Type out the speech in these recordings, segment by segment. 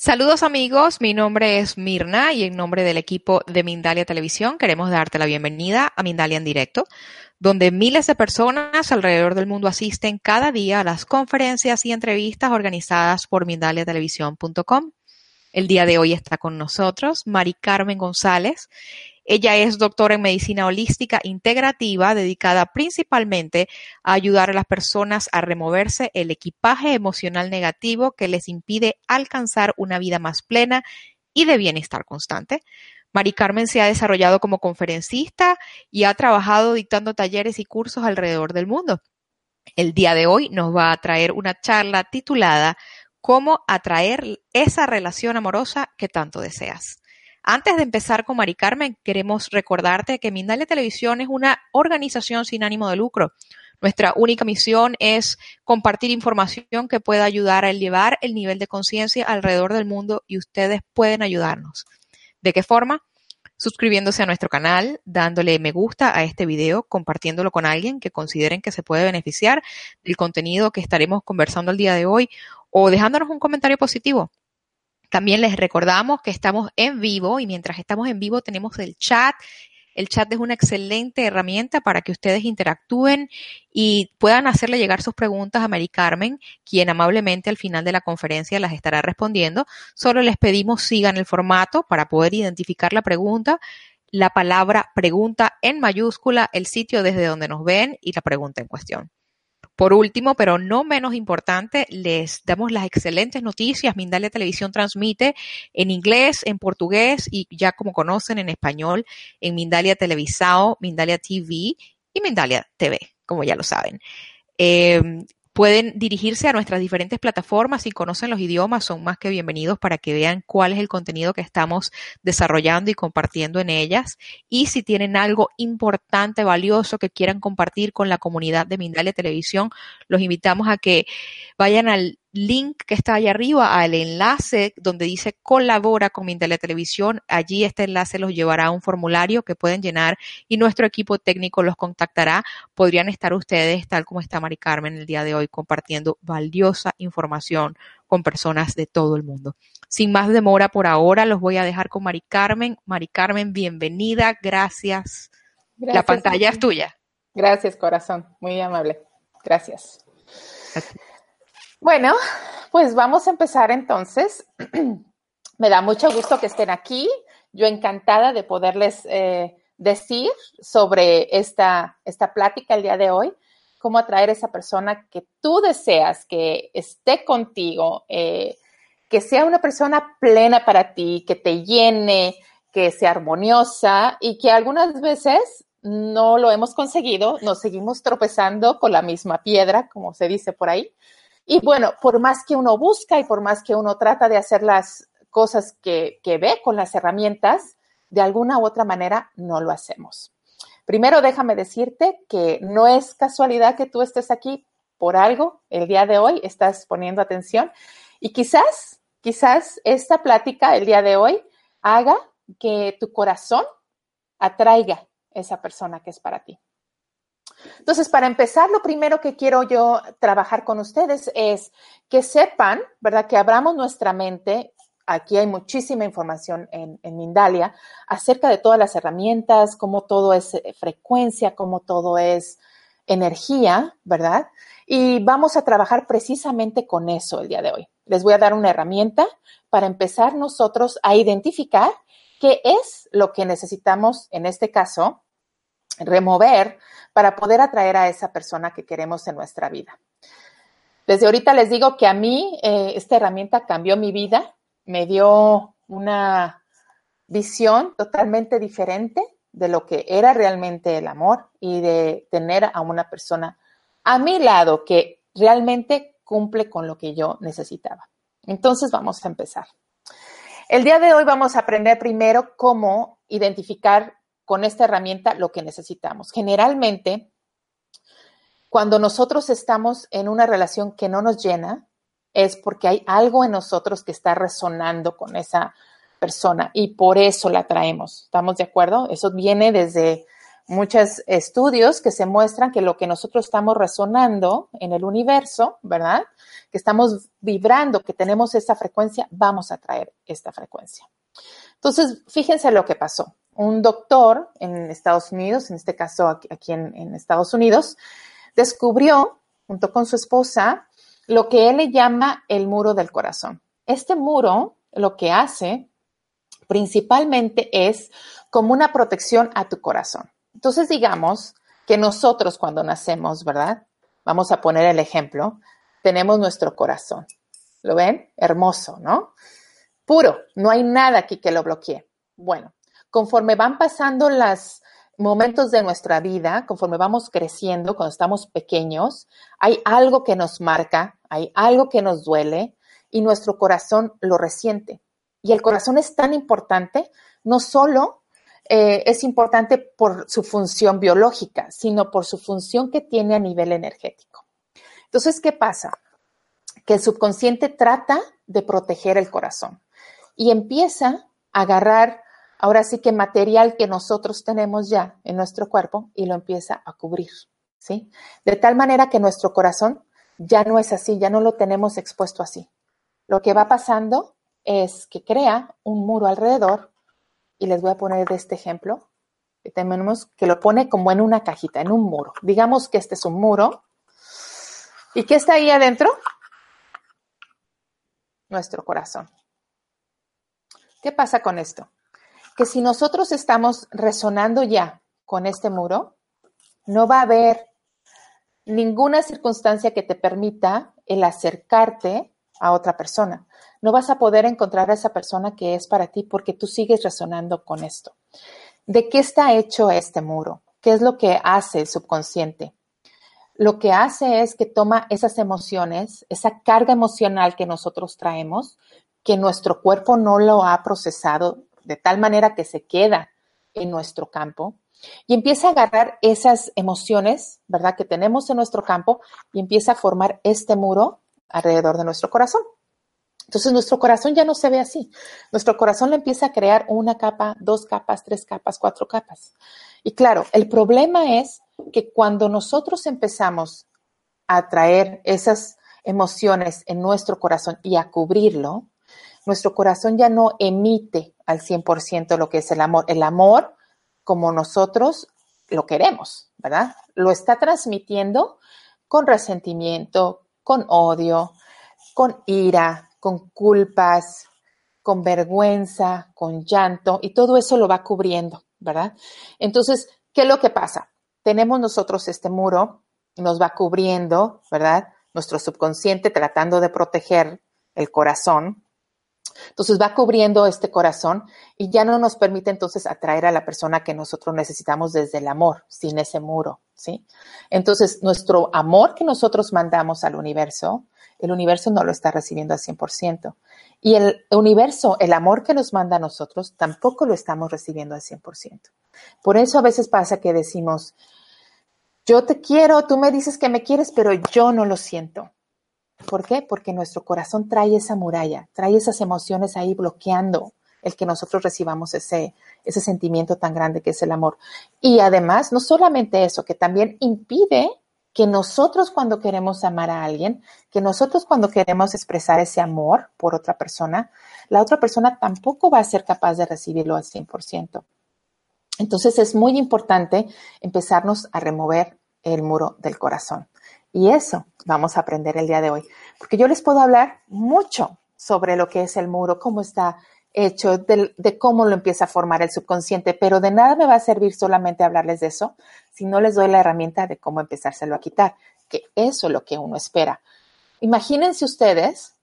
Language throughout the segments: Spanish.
Saludos amigos, mi nombre es Mirna y en nombre del equipo de Mindalia Televisión queremos darte la bienvenida a Mindalia en directo, donde miles de personas alrededor del mundo asisten cada día a las conferencias y entrevistas organizadas por mindaliatelevisión.com. El día de hoy está con nosotros Mari Carmen González. Ella es doctora en medicina holística integrativa, dedicada principalmente a ayudar a las personas a removerse el equipaje emocional negativo que les impide alcanzar una vida más plena y de bienestar constante. Mari Carmen se ha desarrollado como conferencista y ha trabajado dictando talleres y cursos alrededor del mundo. El día de hoy nos va a traer una charla titulada Cómo atraer esa relación amorosa que tanto deseas. Antes de empezar con Mari Carmen, queremos recordarte que Mindalia Televisión es una organización sin ánimo de lucro. Nuestra única misión es compartir información que pueda ayudar a elevar el nivel de conciencia alrededor del mundo y ustedes pueden ayudarnos. ¿De qué forma? Suscribiéndose a nuestro canal, dándole me gusta a este video, compartiéndolo con alguien que consideren que se puede beneficiar del contenido que estaremos conversando el día de hoy o dejándonos un comentario positivo. También les recordamos que estamos en vivo y mientras estamos en vivo tenemos el chat. El chat es una excelente herramienta para que ustedes interactúen y puedan hacerle llegar sus preguntas a Mary Carmen, quien amablemente al final de la conferencia las estará respondiendo. Solo les pedimos sigan el formato para poder identificar la pregunta, la palabra pregunta en mayúscula, el sitio desde donde nos ven y la pregunta en cuestión. Por último, pero no menos importante, les damos las excelentes noticias. Mindalia Televisión transmite en inglés, en portugués y ya como conocen en español en Mindalia Televisao, Mindalia TV y Mindalia TV, como ya lo saben. Eh, Pueden dirigirse a nuestras diferentes plataformas si conocen los idiomas, son más que bienvenidos para que vean cuál es el contenido que estamos desarrollando y compartiendo en ellas. Y si tienen algo importante, valioso que quieran compartir con la comunidad de Mindalia Televisión, los invitamos a que vayan al link que está ahí arriba al enlace donde dice colabora con Mindalia Televisión. Allí este enlace los llevará a un formulario que pueden llenar y nuestro equipo técnico los contactará. Podrían estar ustedes, tal como está Mari Carmen el día de hoy, compartiendo valiosa información con personas de todo el mundo. Sin más demora por ahora, los voy a dejar con Mari Carmen. Mari Carmen, bienvenida. Gracias. Gracias La pantalla es tuya. Gracias, corazón. Muy amable. Gracias. Gracias. Bueno, pues vamos a empezar entonces. Me da mucho gusto que estén aquí. Yo encantada de poderles eh, decir sobre esta, esta plática el día de hoy, cómo atraer a esa persona que tú deseas que esté contigo, eh, que sea una persona plena para ti, que te llene, que sea armoniosa y que algunas veces no lo hemos conseguido, nos seguimos tropezando con la misma piedra, como se dice por ahí. Y bueno, por más que uno busca y por más que uno trata de hacer las cosas que, ve con las herramientas, de alguna u otra manera no lo hacemos. Primero, déjame decirte que no es casualidad que tú estés aquí por algo el día de hoy, estás poniendo atención y quizás, quizás esta plática el día de hoy haga que tu corazón atraiga esa persona que es para ti. Entonces, para empezar, lo primero que quiero yo trabajar con ustedes es que sepan, ¿verdad? Que abramos nuestra mente. Aquí hay muchísima información en, Mindalia acerca de todas las herramientas, cómo todo es eh, frecuencia, cómo todo es energía, ¿verdad? Y vamos a trabajar precisamente con eso el día de hoy. Les voy a dar una herramienta para empezar nosotros a identificar qué es lo que necesitamos, en este caso, remover para poder atraer a esa persona que queremos en nuestra vida. Desde ahorita les digo que a mí eh, esta herramienta cambió mi vida, me dio una visión totalmente diferente de lo que era realmente el amor y de tener a una persona a mi lado que realmente cumple con lo que yo necesitaba. Entonces vamos a empezar. El día de hoy vamos a aprender primero cómo identificar con esta herramienta lo que necesitamos. Generalmente, cuando nosotros estamos en una relación que no nos llena, es porque hay algo en nosotros que está resonando con esa persona y por eso la traemos. ¿Estamos de acuerdo? Eso viene desde muchos estudios que se muestran que lo que nosotros estamos resonando en el universo, ¿verdad? Que estamos vibrando, que tenemos esta frecuencia, vamos a traer esta frecuencia. Entonces, fíjense lo que pasó. Un doctor en Estados Unidos, en este caso aquí en, en Estados Unidos, descubrió, junto con su esposa, lo que él le llama el muro del corazón. Este muro lo que hace principalmente es como una protección a tu corazón. Entonces, digamos que nosotros cuando nacemos, ¿verdad? Vamos a poner el ejemplo, tenemos nuestro corazón. ¿Lo ven? Hermoso, ¿no? Puro, no hay nada aquí que lo bloquee. Bueno, conforme van pasando los momentos de nuestra vida, conforme vamos creciendo, cuando estamos pequeños, hay algo que nos marca, hay algo que nos duele y nuestro corazón lo resiente. Y el corazón es tan importante, no solo eh, es importante por su función biológica, sino por su función que tiene a nivel energético. Entonces, ¿qué pasa? Que el subconsciente trata de proteger el corazón y empieza a agarrar ahora sí que material que nosotros tenemos ya en nuestro cuerpo y lo empieza a cubrir, ¿sí? De tal manera que nuestro corazón ya no es así, ya no lo tenemos expuesto así. Lo que va pasando es que crea un muro alrededor y les voy a poner de este ejemplo que tenemos que lo pone como en una cajita, en un muro. Digamos que este es un muro. ¿Y qué está ahí adentro? Nuestro corazón. ¿Qué pasa con esto? Que si nosotros estamos resonando ya con este muro, no va a haber ninguna circunstancia que te permita el acercarte a otra persona. No vas a poder encontrar a esa persona que es para ti porque tú sigues resonando con esto. ¿De qué está hecho este muro? ¿Qué es lo que hace el subconsciente? Lo que hace es que toma esas emociones, esa carga emocional que nosotros traemos, que nuestro cuerpo no lo ha procesado de tal manera que se queda en nuestro campo, y empieza a agarrar esas emociones, ¿verdad?, que tenemos en nuestro campo y empieza a formar este muro alrededor de nuestro corazón. Entonces nuestro corazón ya no se ve así. Nuestro corazón le empieza a crear una capa, dos capas, tres capas, cuatro capas. Y claro, el problema es que cuando nosotros empezamos a traer esas emociones en nuestro corazón y a cubrirlo, nuestro corazón ya no emite al 100% lo que es el amor. El amor como nosotros lo queremos, ¿verdad? Lo está transmitiendo con resentimiento, con odio, con ira, con culpas, con vergüenza, con llanto, y todo eso lo va cubriendo, ¿verdad? Entonces, ¿qué es lo que pasa? Tenemos nosotros este muro, nos va cubriendo, ¿verdad? Nuestro subconsciente tratando de proteger el corazón, entonces va cubriendo este corazón y ya no nos permite entonces atraer a la persona que nosotros necesitamos desde el amor, sin ese muro, ¿sí? Entonces, nuestro amor que nosotros mandamos al universo, el universo no lo está recibiendo al 100%. Y el universo, el amor que nos manda a nosotros, tampoco lo estamos recibiendo al 100%. Por eso a veces pasa que decimos, yo te quiero, tú me dices que me quieres, pero yo no lo siento. ¿Por qué? Porque nuestro corazón trae esa muralla, trae esas emociones ahí bloqueando el que nosotros recibamos ese, ese sentimiento tan grande que es el amor. Y además, no solamente eso, que también impide que nosotros cuando queremos amar a alguien, que nosotros cuando queremos expresar ese amor por otra persona, la otra persona tampoco va a ser capaz de recibirlo al 100%. Entonces es muy importante empezarnos a remover el muro del corazón. Y eso vamos a aprender el día de hoy, porque yo les puedo hablar mucho sobre lo que es el muro, cómo está hecho de, cómo lo empieza a formar el subconsciente, pero de nada me va a servir solamente hablarles de eso si no les doy la herramienta de cómo empezárselo a quitar, que eso es lo que uno espera. Imagínense ustedes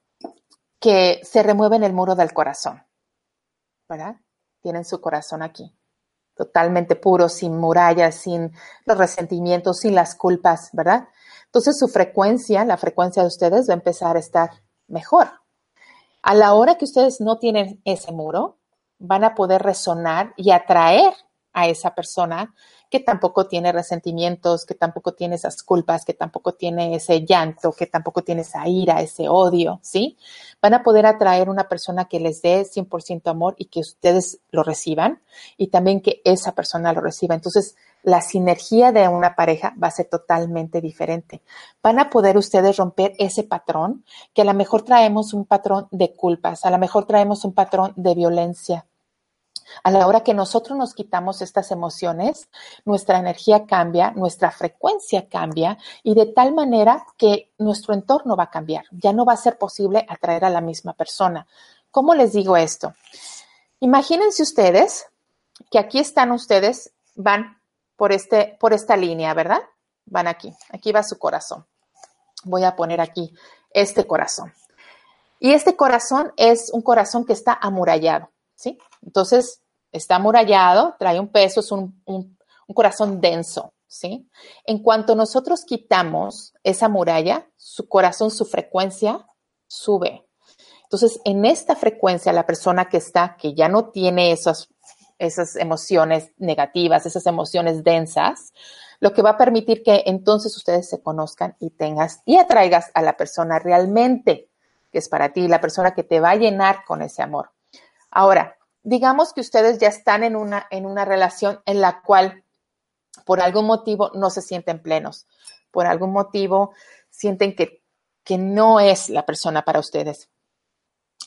que se remueven el muro del corazón, ¿verdad? Tienen su corazón aquí, totalmente puro, sin murallas, sin los resentimientos, sin las culpas, ¿verdad? Entonces su frecuencia, la frecuencia de ustedes va a empezar a estar mejor. A la hora que ustedes no tienen ese muro, van a poder resonar y atraer a esa persona que tampoco tiene resentimientos, que tampoco tiene esas culpas, que tampoco tiene ese llanto, que tampoco tiene esa ira, ese odio, ¿sí? Van a poder atraer una persona que les dé 100% amor y que ustedes lo reciban y también que esa persona lo reciba. Entonces, la sinergia de una pareja va a ser totalmente diferente. Van a poder ustedes romper ese patrón, que a lo mejor traemos un patrón de culpas, a lo mejor traemos un patrón de violencia, a la hora que nosotros nos quitamos estas emociones, nuestra energía cambia, nuestra frecuencia cambia y de tal manera que nuestro entorno va a cambiar. Ya no va a ser posible atraer a la misma persona. ¿Cómo les digo esto? Imagínense ustedes que aquí están ustedes, van por, este, por esta línea, ¿verdad? Van aquí, aquí va su corazón. Voy a poner aquí este corazón. Y este corazón es un corazón que está amurallado, ¿sí? Entonces, está amurallado, trae un peso, es un, corazón denso, ¿sí? En cuanto nosotros quitamos esa muralla, su corazón, su frecuencia sube. Entonces, en esta frecuencia, la persona que está, que ya no tiene esas, esas emociones negativas, esas emociones densas, lo que va a permitir que entonces ustedes se conozcan y tengas y atraigas a la persona realmente que es para ti, la persona que te va a llenar con ese amor. Ahora, digamos que ustedes ya están en una, en una relación en la cual por algún motivo no se sienten plenos, por algún motivo sienten que, que no es la persona para ustedes.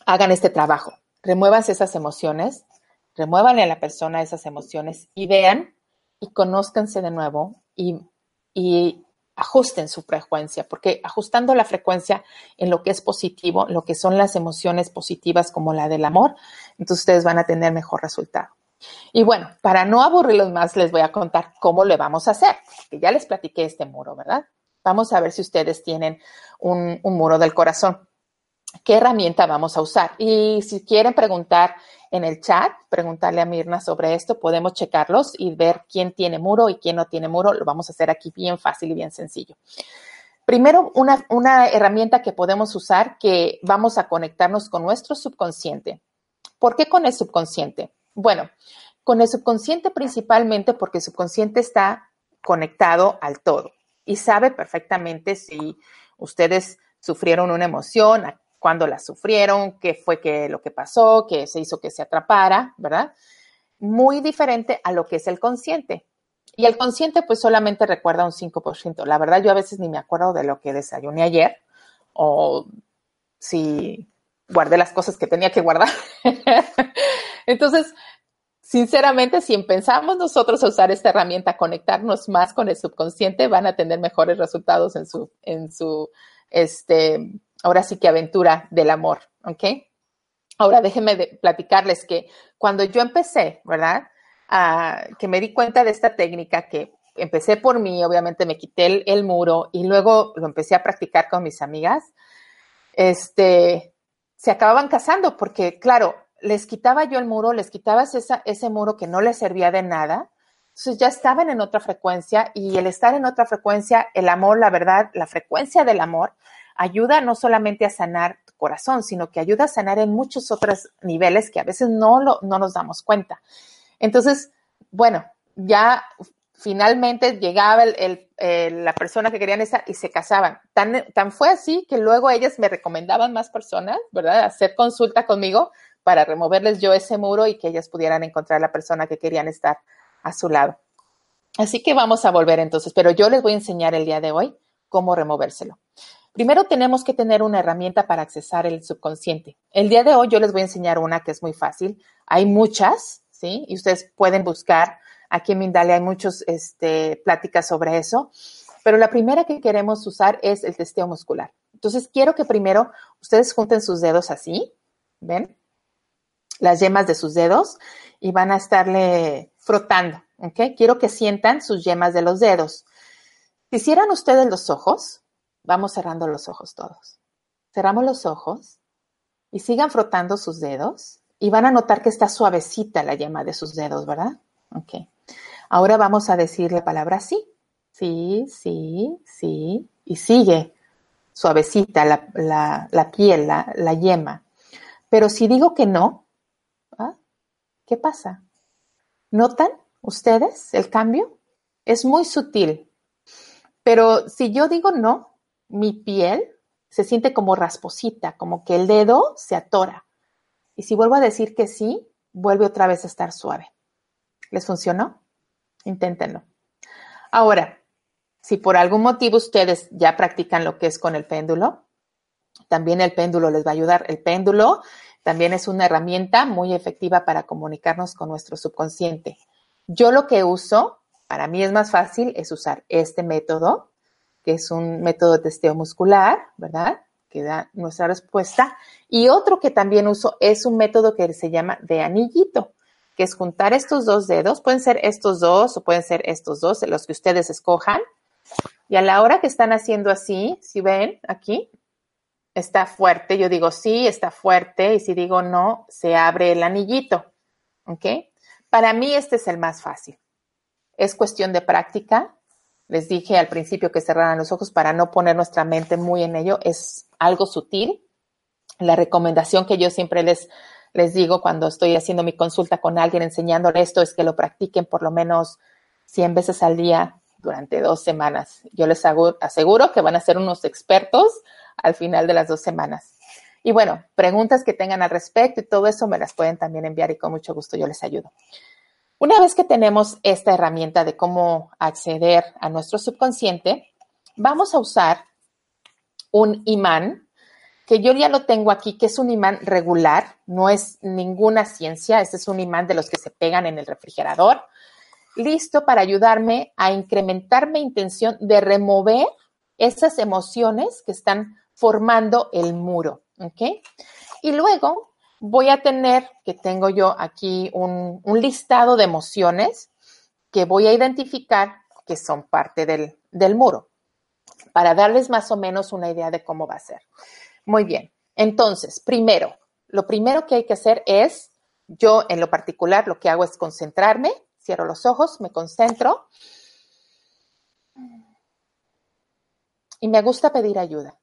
Hagan este trabajo, remuevan esas emociones, remuevan a la persona esas emociones y vean y conózcanse de nuevo y, y ajusten su frecuencia, porque ajustando la frecuencia en lo que es positivo, lo que son las emociones positivas como la del amor, entonces ustedes van a tener mejor resultado. Y bueno, para no aburrirlos más, les voy a contar cómo lo vamos a hacer, que ya les platiqué este muro, ¿verdad? Vamos a ver si ustedes tienen un, un muro del corazón. ¿Qué herramienta vamos a usar? Y si quieren preguntar en el chat, preguntarle a Mirna sobre esto, podemos checarlos y ver quién tiene muro y quién no tiene muro. Lo vamos a hacer aquí bien fácil y bien sencillo. Primero, una, una herramienta que podemos usar que vamos a conectarnos con nuestro subconsciente. ¿Por qué con el subconsciente? Bueno, con el subconsciente principalmente porque el subconsciente está conectado al todo y sabe perfectamente si ustedes sufrieron una emoción, cuándo la sufrieron, qué fue que, lo que pasó, qué se hizo que se atrapara, ¿verdad? Muy diferente a lo que es el consciente. Y el consciente pues solamente recuerda un 5%. La verdad yo a veces ni me acuerdo de lo que desayuné ayer o si guardé las cosas que tenía que guardar. Entonces, sinceramente, si empezamos nosotros a usar esta herramienta, conectarnos más con el subconsciente, van a tener mejores resultados en su, en su, este, ahora sí que aventura del amor, ¿ok? Ahora déjenme platicarles que cuando yo empecé, ¿verdad? que me di cuenta de esta técnica que empecé por mí, obviamente me quité el, muro y luego lo empecé a practicar con mis amigas, este, se acababan casando porque, claro, les quitaba yo el muro, les quitaba ese muro que no les servía de nada, entonces ya estaban en otra frecuencia y el estar en otra frecuencia, el amor, la verdad, la frecuencia del amor, ayuda no solamente a sanar tu corazón, sino que ayuda a sanar en muchos otros niveles que a veces no, lo, no nos damos cuenta. Entonces, bueno, ya finalmente llegaba la persona que querían estar y se casaban. Tan, tan fue así que luego ellas me recomendaban más personas, ¿verdad? Hacer consulta conmigo para removerles yo ese muro y que ellas pudieran encontrar la persona que querían estar a su lado. Así que vamos a volver entonces, pero yo les voy a enseñar el día de hoy cómo removérselo. Primero tenemos que tener una herramienta para accesar el subconsciente. El día de hoy yo les voy a enseñar una que es muy fácil. Hay muchas, ¿sí? Y ustedes pueden buscar. Aquí en Mindalia hay muchas este, pláticas sobre eso. Pero la primera que queremos usar es el testeo muscular. Entonces quiero que primero ustedes junten sus dedos así, ¿ven? las yemas de sus dedos y van a estarle frotando, ¿ok? Quiero que sientan sus yemas de los dedos. Si cierran ustedes los ojos, vamos cerrando los ojos todos. Cerramos los ojos y sigan frotando sus dedos y van a notar que está suavecita la yema de sus dedos, ¿verdad? Ok. Ahora vamos a decir la palabra sí. Sí, sí, sí. Y sigue suavecita la, piel, la, yema. Pero si digo que no, ¿ah? ¿qué pasa? ¿Notan ustedes el cambio? Es muy sutil. Pero si yo digo no, mi piel se siente como rasposita, como que el dedo se atora. Y si vuelvo a decir que sí, vuelve otra vez a estar suave. ¿Les funcionó? Inténtenlo. Ahora, si por algún motivo ustedes ya practican lo que es con el péndulo, también el péndulo les va a ayudar. El péndulo también es una herramienta muy efectiva para comunicarnos con nuestro subconsciente. Yo lo que uso, para mí es más fácil, es usar este método, que es un método de testeo muscular, ¿verdad? Que da nuestra respuesta. Y otro que también uso es un método que se llama de anillito que es juntar estos dos dedos, pueden ser estos dos o pueden ser estos dos, los que ustedes escojan. Y a la hora que están haciendo así, si ven aquí, está fuerte, yo digo sí, está fuerte, y si digo no, se abre el anillito. ¿Ok? Para mí este es el más fácil. Es cuestión de práctica. Les dije al principio que cerraran los ojos para no poner nuestra mente muy en ello. Es algo sutil. La recomendación que yo siempre les les digo cuando estoy haciendo mi consulta con alguien enseñándole esto es que lo practiquen por lo menos 100 veces al día durante dos semanas. Yo les aseguro que van a ser unos expertos al final de las dos semanas. Y bueno, preguntas que tengan al respecto y todo eso me las pueden también enviar y con mucho gusto yo les ayudo. Una vez que tenemos esta herramienta de cómo acceder a nuestro subconsciente, vamos a usar un imán que yo ya lo tengo aquí, que es un imán regular, no es ninguna ciencia, este es un imán de los que se pegan en el refrigerador, listo para ayudarme a incrementar mi intención de remover esas emociones que están formando el muro, ¿ok? Y luego voy a tener, que tengo yo aquí un, listado de emociones que voy a identificar que son parte del, del muro, para darles más o menos una idea de cómo va a ser. Muy bien. Entonces, primero, lo primero que hay que hacer es, yo en lo particular lo que hago es concentrarme, cierro los ojos, me concentro y me gusta pedir ayuda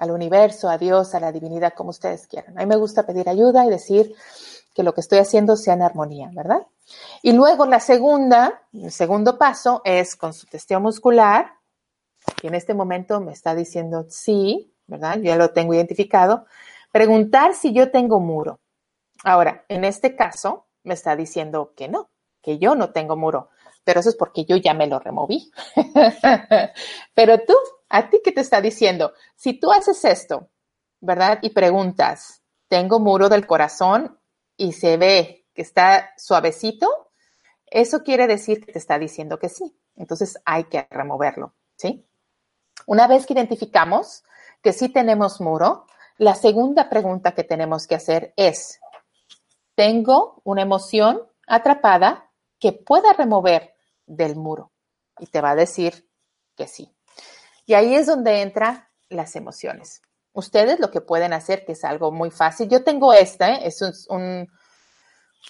al universo, a Dios, a la divinidad, como ustedes quieran. A mí me gusta pedir ayuda y decir que lo que estoy haciendo sea en armonía, ¿verdad? Y luego la segunda, el segundo paso es con su testeo muscular, que en este momento me está diciendo sí, ¿verdad? ya lo tengo identificado. Preguntar si yo tengo muro. Ahora, en este caso, me está diciendo que no, que yo no tengo muro, pero eso es porque yo ya me lo removí. pero tú, ¿a ti qué te está diciendo? Si tú haces esto, ¿verdad? Y preguntas, ¿tengo muro del corazón? Y se ve que está suavecito, eso quiere decir que te está diciendo que sí. Entonces hay que removerlo, ¿sí? Una vez que identificamos que sí tenemos muro, la segunda pregunta que tenemos que hacer es, ¿tengo una emoción atrapada que pueda remover del muro? Y te va a decir que sí. Y ahí es donde entran las emociones. Ustedes lo que pueden hacer, que es algo muy fácil, yo tengo esta, ¿eh? es un,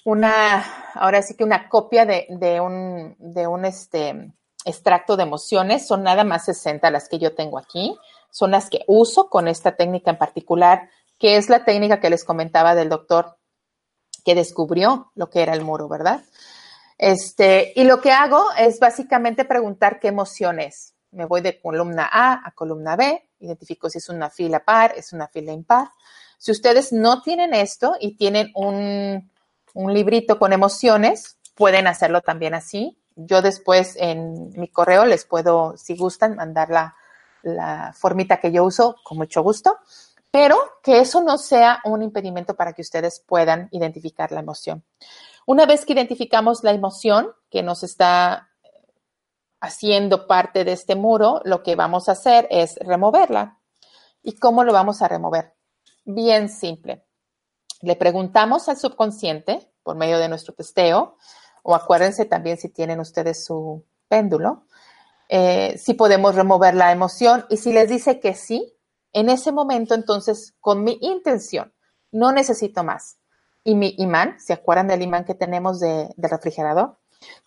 una, ahora sí que una copia de, de un, de un este, extracto de emociones, son nada más 60 las que yo tengo aquí son las que uso con esta técnica en particular, que es la técnica que les comentaba del doctor que descubrió lo que era el muro, ¿verdad? Este, y lo que hago es básicamente preguntar qué emoción es. Me voy de columna A a columna B, identifico si es una fila par, es una fila impar. Si ustedes no tienen esto y tienen un, un librito con emociones, pueden hacerlo también así. Yo después en mi correo les puedo, si gustan, mandar la, la formita que yo uso con mucho gusto, pero que eso no sea un impedimento para que ustedes puedan identificar la emoción. Una vez que identificamos la emoción que nos está haciendo parte de este muro, lo que vamos a hacer es removerla. ¿Y cómo lo vamos a remover? Bien simple. Le preguntamos al subconsciente por medio de nuestro testeo, o acuérdense también si tienen ustedes su péndulo, eh, si podemos remover la emoción y si les dice que sí, en ese momento entonces con mi intención, no necesito más. Y mi imán, ¿se acuerdan del imán que tenemos de, del refrigerador?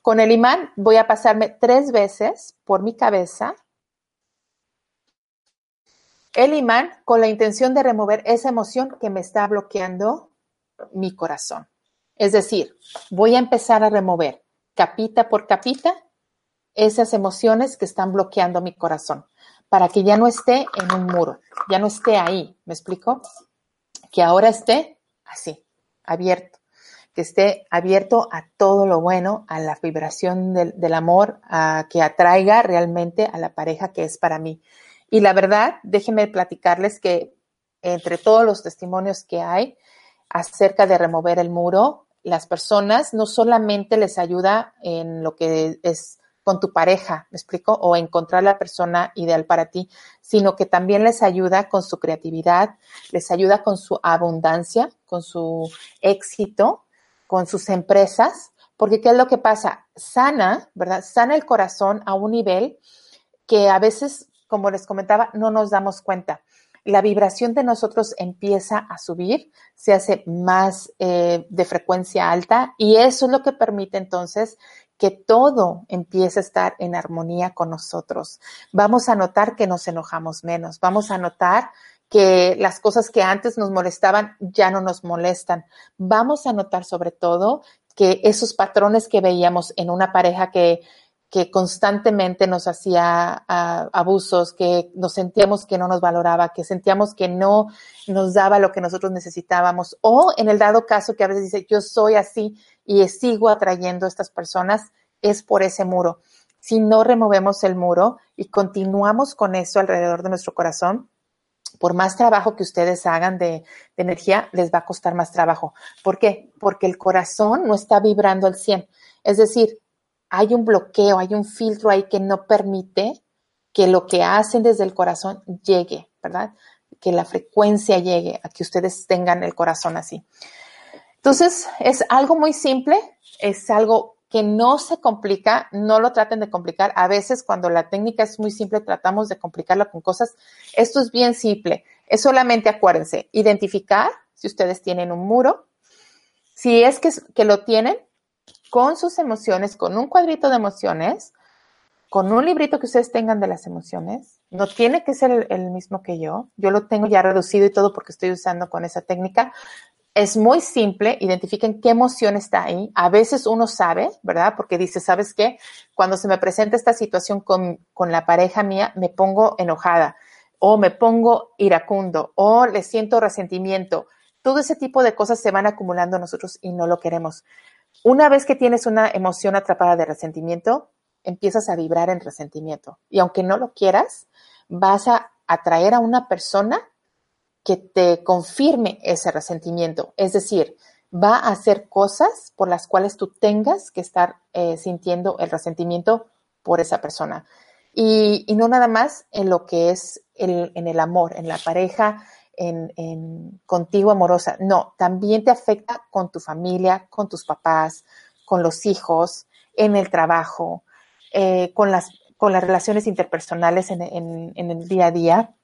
Con el imán voy a pasarme tres veces por mi cabeza el imán con la intención de remover esa emoción que me está bloqueando mi corazón. Es decir, voy a empezar a remover capita por capita esas emociones que están bloqueando mi corazón para que ya no esté en un muro, ya no esté ahí, ¿me explico? Que ahora esté así, abierto, que esté abierto a todo lo bueno, a la vibración del, del amor, a que atraiga realmente a la pareja que es para mí. Y la verdad, déjenme platicarles que entre todos los testimonios que hay acerca de remover el muro, las personas no solamente les ayuda en lo que es con tu pareja, ¿me explico? O encontrar la persona ideal para ti, sino que también les ayuda con su creatividad, les ayuda con su abundancia, con su éxito, con sus empresas, porque ¿qué es lo que pasa? Sana, ¿verdad? Sana el corazón a un nivel que a veces como les comentaba, no nos damos cuenta. La vibración de nosotros empieza a subir, se hace más eh, de frecuencia alta y eso es lo que permite entonces que todo empiece a estar en armonía con nosotros. Vamos a notar que nos enojamos menos, vamos a notar que las cosas que antes nos molestaban ya no nos molestan. Vamos a notar sobre todo que esos patrones que veíamos en una pareja que que constantemente nos hacía uh, abusos, que nos sentíamos que no nos valoraba, que sentíamos que no nos daba lo que nosotros necesitábamos, o en el dado caso que a veces dice, yo soy así y sigo atrayendo a estas personas, es por ese muro. Si no removemos el muro y continuamos con eso alrededor de nuestro corazón, por más trabajo que ustedes hagan de, de energía, les va a costar más trabajo. ¿Por qué? Porque el corazón no está vibrando al 100. Es decir, hay un bloqueo, hay un filtro ahí que no permite que lo que hacen desde el corazón llegue, ¿verdad? Que la frecuencia llegue a que ustedes tengan el corazón así. Entonces, es algo muy simple, es algo que no se complica, no lo traten de complicar. A veces cuando la técnica es muy simple, tratamos de complicarla con cosas. Esto es bien simple. Es solamente, acuérdense, identificar si ustedes tienen un muro. Si es que, que lo tienen, con sus emociones, con un cuadrito de emociones, con un librito que ustedes tengan de las emociones. No tiene que ser el, mismo que yo. Yo lo tengo ya reducido y todo porque estoy usando con esa técnica. Es muy simple, identifiquen qué emoción está ahí. A veces uno sabe, ¿verdad? Porque dice, ¿sabes qué? Cuando se me presenta esta situación con, con la pareja mía, me pongo enojada o me pongo iracundo o le siento resentimiento. Todo ese tipo de cosas se van acumulando nosotros y no lo queremos. Una vez que tienes una emoción atrapada de resentimiento, empiezas a vibrar en resentimiento. Y aunque no lo quieras, vas a atraer a una persona que te confirme ese resentimiento. Es decir, va a hacer cosas por las cuales tú tengas que estar eh, sintiendo el resentimiento por esa persona. Y, no nada más en lo que es en el amor, en la pareja, en, contigo amorosa. No, también te afecta con tu familia, con tus papás, con los hijos, en el trabajo, eh, con, las, con las relaciones interpersonales en, en el día a día.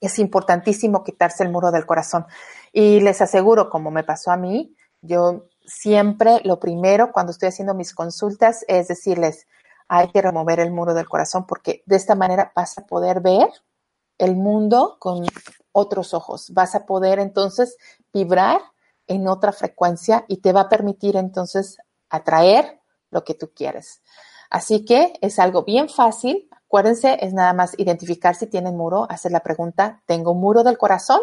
Es importantísimo quitarse el muro del corazón. Y les aseguro, como me pasó a mí, yo siempre lo primero cuando estoy haciendo mis consultas es decirles, hay que remover el muro del corazón porque de esta manera vas a poder ver el mundo con otros ojos. Vas a poder entonces vibrar en otra frecuencia y te va a permitir entonces atraer lo que tú quieres. Así que es algo bien fácil. Acuérdense, es nada más identificar si tienen muro, hacer la pregunta, ¿tengo muro del corazón?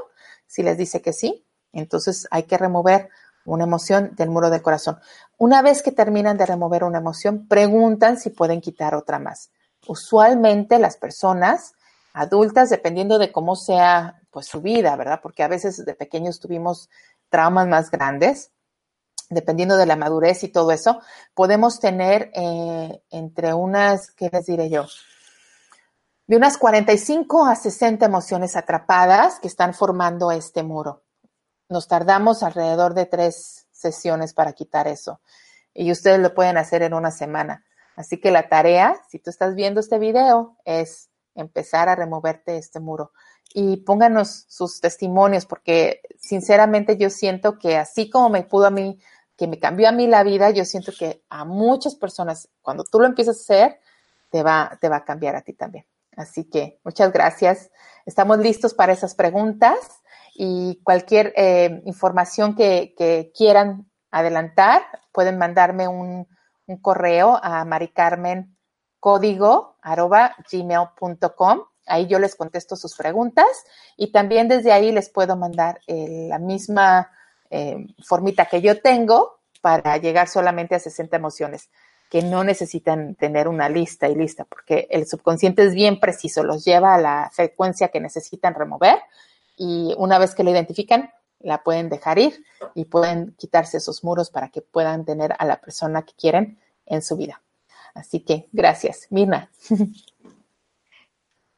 Si les dice que sí, entonces hay que remover una emoción del muro del corazón. Una vez que terminan de remover una emoción, preguntan si pueden quitar otra más. Usualmente las personas adultas, dependiendo de cómo sea pues su vida, ¿verdad? Porque a veces de pequeños tuvimos traumas más grandes, dependiendo de la madurez y todo eso, podemos tener eh, entre unas, ¿qué les diré yo? De unas 45 a 60 emociones atrapadas que están formando este muro. nos tardamos alrededor de tres sesiones para quitar eso. Y ustedes lo pueden hacer en una semana. Así que la tarea, si tú estás viendo este video, es empezar a removerte este muro. Y pónganos sus testimonios, porque sinceramente yo siento que así como me pudo a mí, que me cambió a mí la vida, yo siento que a muchas personas, cuando tú lo empiezas a hacer, te va, te va a cambiar a ti también. Así que muchas gracias. Estamos listos para esas preguntas y cualquier eh, información que, quieran adelantar, pueden mandarme un, correo a maricarmencódigo.gmail.com. Ahí yo les contesto sus preguntas y también desde ahí les puedo mandar eh, la misma eh, formita que yo tengo para llegar solamente a 60 emociones que no necesitan tener una lista y lista, porque el subconsciente es bien preciso, los lleva a la frecuencia que necesitan remover y una vez que lo identifican, la pueden dejar ir y pueden quitarse esos muros para que puedan tener a la persona que quieren en su vida. Así que gracias, Mirna.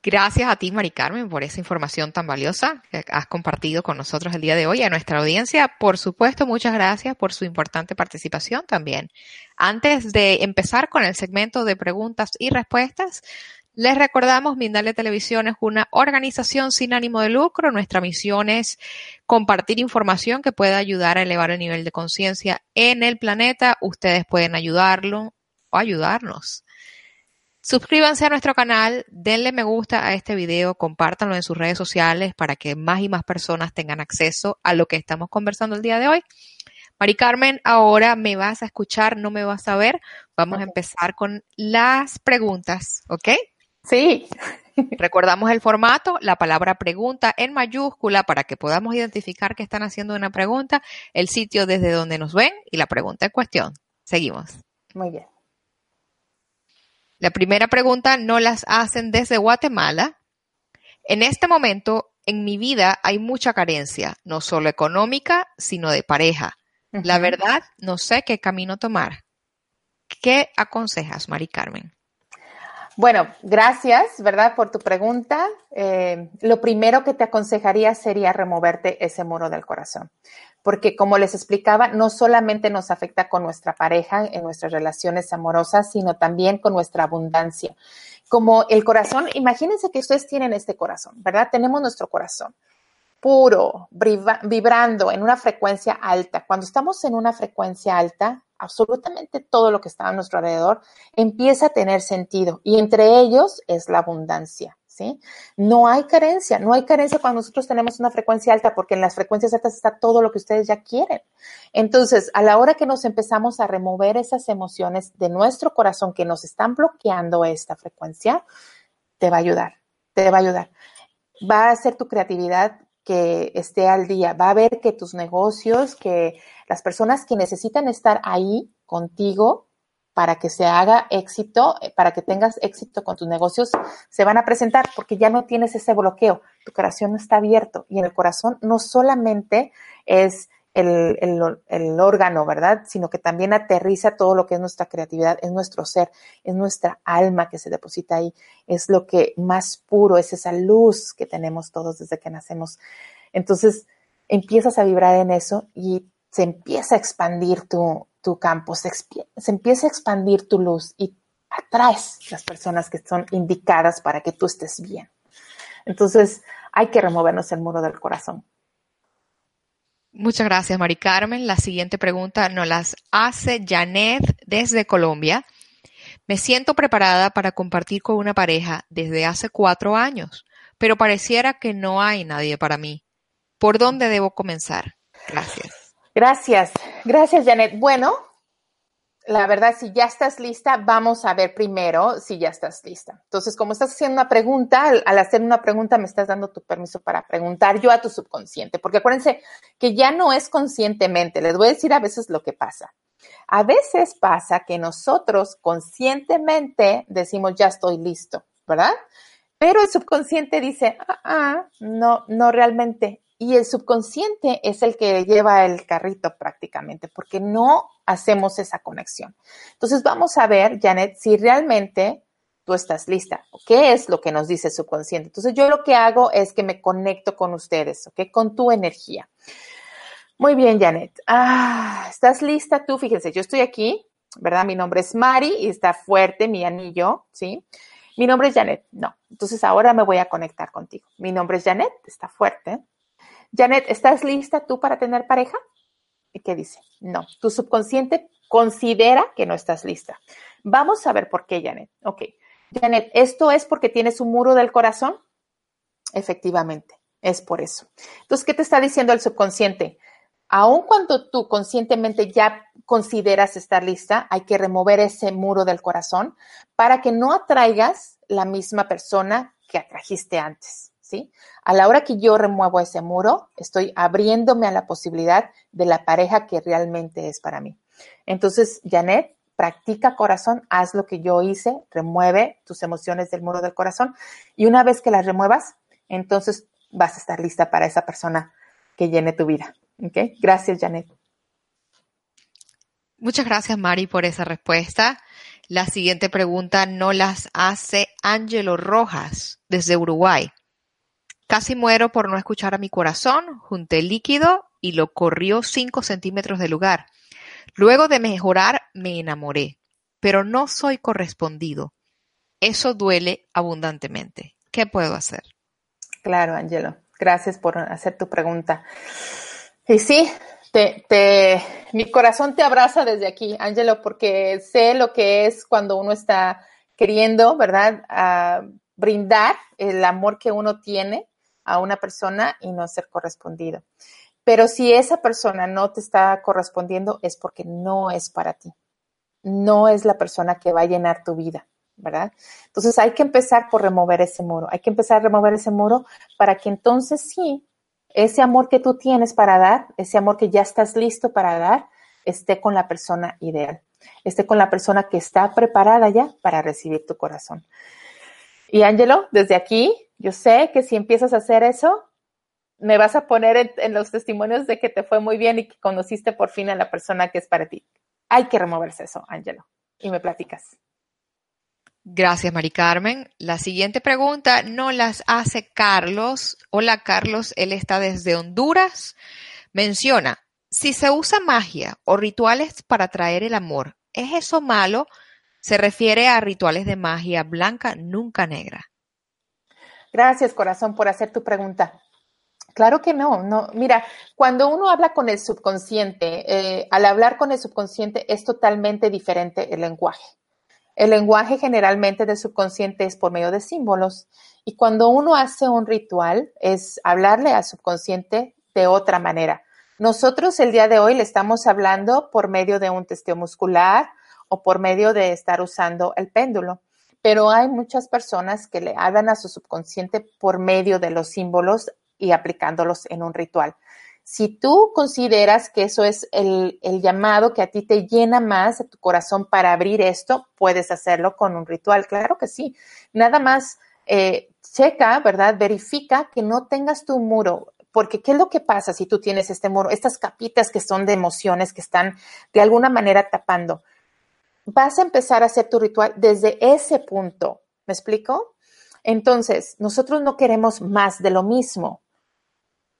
Gracias a ti, Mari Carmen, por esa información tan valiosa que has compartido con nosotros el día de hoy, a nuestra audiencia. Por supuesto, muchas gracias por su importante participación también. Antes de empezar con el segmento de preguntas y respuestas, les recordamos, Mindalia Televisión es una organización sin ánimo de lucro. Nuestra misión es compartir información que pueda ayudar a elevar el nivel de conciencia en el planeta. Ustedes pueden ayudarlo o ayudarnos Suscríbanse a nuestro canal, denle me gusta a este video, compártanlo en sus redes sociales para que más y más personas tengan acceso a lo que estamos conversando el día de hoy. Mari Carmen, ahora me vas a escuchar, no me vas a ver. Vamos a empezar con las preguntas, ¿ok? Sí. Recordamos el formato, la palabra pregunta en mayúscula para que podamos identificar que están haciendo una pregunta, el sitio desde donde nos ven y la pregunta en cuestión. Seguimos. Muy bien. La primera pregunta no las hacen desde Guatemala. En este momento, en mi vida hay mucha carencia, no solo económica, sino de pareja. La verdad, no sé qué camino tomar. ¿Qué aconsejas, Mari Carmen? Bueno, gracias, ¿verdad? Por tu pregunta. Eh, lo primero que te aconsejaría sería removerte ese muro del corazón, porque como les explicaba, no solamente nos afecta con nuestra pareja en nuestras relaciones amorosas, sino también con nuestra abundancia. Como el corazón, imagínense que ustedes tienen este corazón, ¿verdad? Tenemos nuestro corazón puro, vibrando en una frecuencia alta. Cuando estamos en una frecuencia alta, absolutamente todo lo que está a nuestro alrededor empieza a tener sentido y entre ellos es la abundancia. ¿Sí? No hay carencia, no hay carencia cuando nosotros tenemos una frecuencia alta, porque en las frecuencias altas está todo lo que ustedes ya quieren. Entonces, a la hora que nos empezamos a remover esas emociones de nuestro corazón que nos están bloqueando esta frecuencia, te va a ayudar, te va a ayudar. Va a ser tu creatividad que esté al día, va a ver que tus negocios, que las personas que necesitan estar ahí contigo para que se haga éxito, eh, para que tengas éxito con tus negocios, se van a presentar porque ya no tienes ese bloqueo, tu corazón está abierto y en el corazón no solamente es el, órgano, ¿verdad? Sino que también aterriza todo lo que es nuestra creatividad, es nuestro ser, es nuestra alma que se deposita ahí, es lo que más puro, es esa luz que tenemos todos desde que nacemos. Entonces, empiezas a vibrar en eso y se empieza a expandir tu, campo, se, se empieza a expandir tu luz y atraes las personas que son indicadas para que tú estés bien. Entonces, hay que removernos el muro del corazón. Muchas gracias, Mari Carmen. La siguiente pregunta nos las hace Janet desde Colombia. Me siento preparada para compartir con una pareja desde hace cuatro años, pero pareciera que no hay nadie para mí. ¿Por dónde debo comenzar? Gracias. Gracias. Gracias, Janet. Bueno, la verdad, si ya estás lista, vamos a ver primero si ya estás lista. Entonces, como estás haciendo una pregunta, al, hacer una pregunta me estás dando tu permiso para preguntar yo a tu subconsciente, porque acuérdense que ya no es conscientemente. Les voy a decir a veces lo que pasa. A veces pasa que nosotros conscientemente decimos ya estoy listo, ¿verdad? Pero el subconsciente dice, ah, ah no, no realmente. Y el subconsciente es el que lleva el carrito prácticamente, porque no hacemos esa conexión. Entonces vamos a ver, Janet, si realmente tú estás lista. ¿Qué es lo que nos dice el subconsciente? Entonces yo lo que hago es que me conecto con ustedes, ¿ok? Con tu energía. Muy bien, Janet. Ah, ¿estás lista tú? Fíjense, yo estoy aquí, ¿verdad? Mi nombre es Mari y está fuerte mi anillo, ¿sí? Mi nombre es Janet. No. Entonces ahora me voy a conectar contigo. Mi nombre es Janet, está fuerte. Janet, ¿estás lista tú para tener pareja? ¿Y qué dice? No. Tu subconsciente considera que no estás lista. Vamos a ver por qué, Janet. Ok. Janet, ¿esto es porque tienes un muro del corazón? Efectivamente, es por eso. Entonces, ¿qué te está diciendo el subconsciente? Aun cuando tú conscientemente ya consideras estar lista, hay que remover ese muro del corazón para que no atraigas la misma persona que atrajiste antes, ¿sí? A la hora que yo remuevo ese muro, estoy abriéndome a la posibilidad de la pareja que realmente es para mí. Entonces, Janet, practica corazón, haz lo que yo hice, remueve tus emociones del muro del corazón y una vez que las remuevas, entonces vas a estar lista para esa persona que llene tu vida. ¿Ok? Gracias, Janet. Muchas gracias, Mari, por esa respuesta. La siguiente pregunta no las hace Ángelo Rojas, desde Uruguay. Casi muero por no escuchar a mi corazón, junté líquido y lo corrió 5 centímetros del lugar. Luego de mejorar, me enamoré, pero no soy correspondido. Eso duele abundantemente. ¿Qué puedo hacer? Claro, Angelo. Gracias por hacer tu pregunta. Y sí, te, te, mi corazón te abraza desde aquí, Angelo, porque sé lo que es cuando uno está queriendo, ¿verdad? brindar el amor que uno tiene a una persona y no ser correspondido. Pero si esa persona no te está correspondiendo es porque no es para ti. No es la persona que va a llenar tu vida. ¿verdad? Entonces hay que empezar por remover ese muro, hay que empezar a remover ese muro para que entonces sí, ese amor que tú tienes para dar, ese amor que ya estás listo para dar, esté con la persona ideal, esté con la persona que está preparada ya para recibir tu corazón. Y Ángelo, desde aquí, yo sé que si empiezas a hacer eso, me vas a poner en, los testimonios de que te fue muy bien y que conociste por fin a la persona que es para ti. Hay que removerse eso, Ángelo. Y me platicas. Gracias, Mari Carmen. La siguiente pregunta no las hace Carlos. Hola, Carlos. Él está desde Honduras. Menciona, si se usa magia o rituales para traer el amor, ¿es eso malo? Se refiere a rituales de magia blanca, nunca negra. Gracias, corazón, por hacer tu pregunta. Claro que no, no. Mira, cuando uno habla con el subconsciente, eh, al hablar con el subconsciente es totalmente diferente el lenguaje. El lenguaje generalmente del subconsciente es por medio de símbolos y cuando uno hace un ritual es hablarle al subconsciente de otra manera. Nosotros el día de hoy le estamos hablando por medio de un testeo muscular por medio de estar usando el péndulo, pero hay muchas personas que le hablan a su subconsciente por medio de los símbolos y aplicándolos en un ritual. Si tú consideras que eso es el, llamado que a ti te llena más a tu corazón para abrir esto, puedes hacerlo con un ritual. Claro que sí. Nada más eh, checa, ¿verdad? Verifica que no tengas tu muro. Porque, ¿qué es lo que pasa si tú tienes este muro? Estas capitas que son de emociones que están de alguna manera tapando. Vas a empezar a hacer tu ritual desde ese punto. ¿Me explico? Entonces, nosotros no queremos más de lo mismo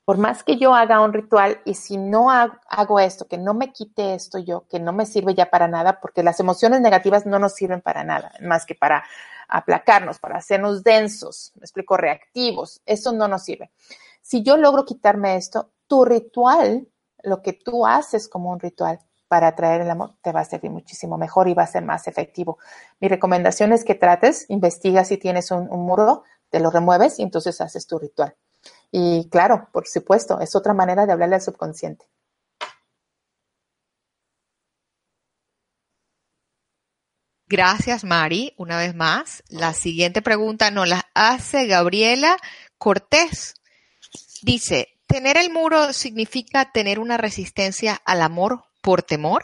por más que yo haga un ritual y si no hago esto, que no me quite esto yo, que no me sirve ya para nada, porque las emociones negativas no nos sirven para nada, más que para aplacarnos, para hacernos densos, me explico, reactivos, eso no nos sirve. Si yo logro quitarme esto, tu ritual, lo que tú haces como un ritual para atraer el amor, te va a servir muchísimo mejor y va a ser más efectivo. Mi recomendación es que trates, investiga si tienes un, un muro, te lo remueves y entonces haces tu ritual. Y claro, por supuesto, es otra manera de hablarle al subconsciente. Gracias, Mari. Una vez más, la siguiente pregunta nos la hace Gabriela Cortés. Dice, ¿tener el muro significa tener una resistencia al amor por temor?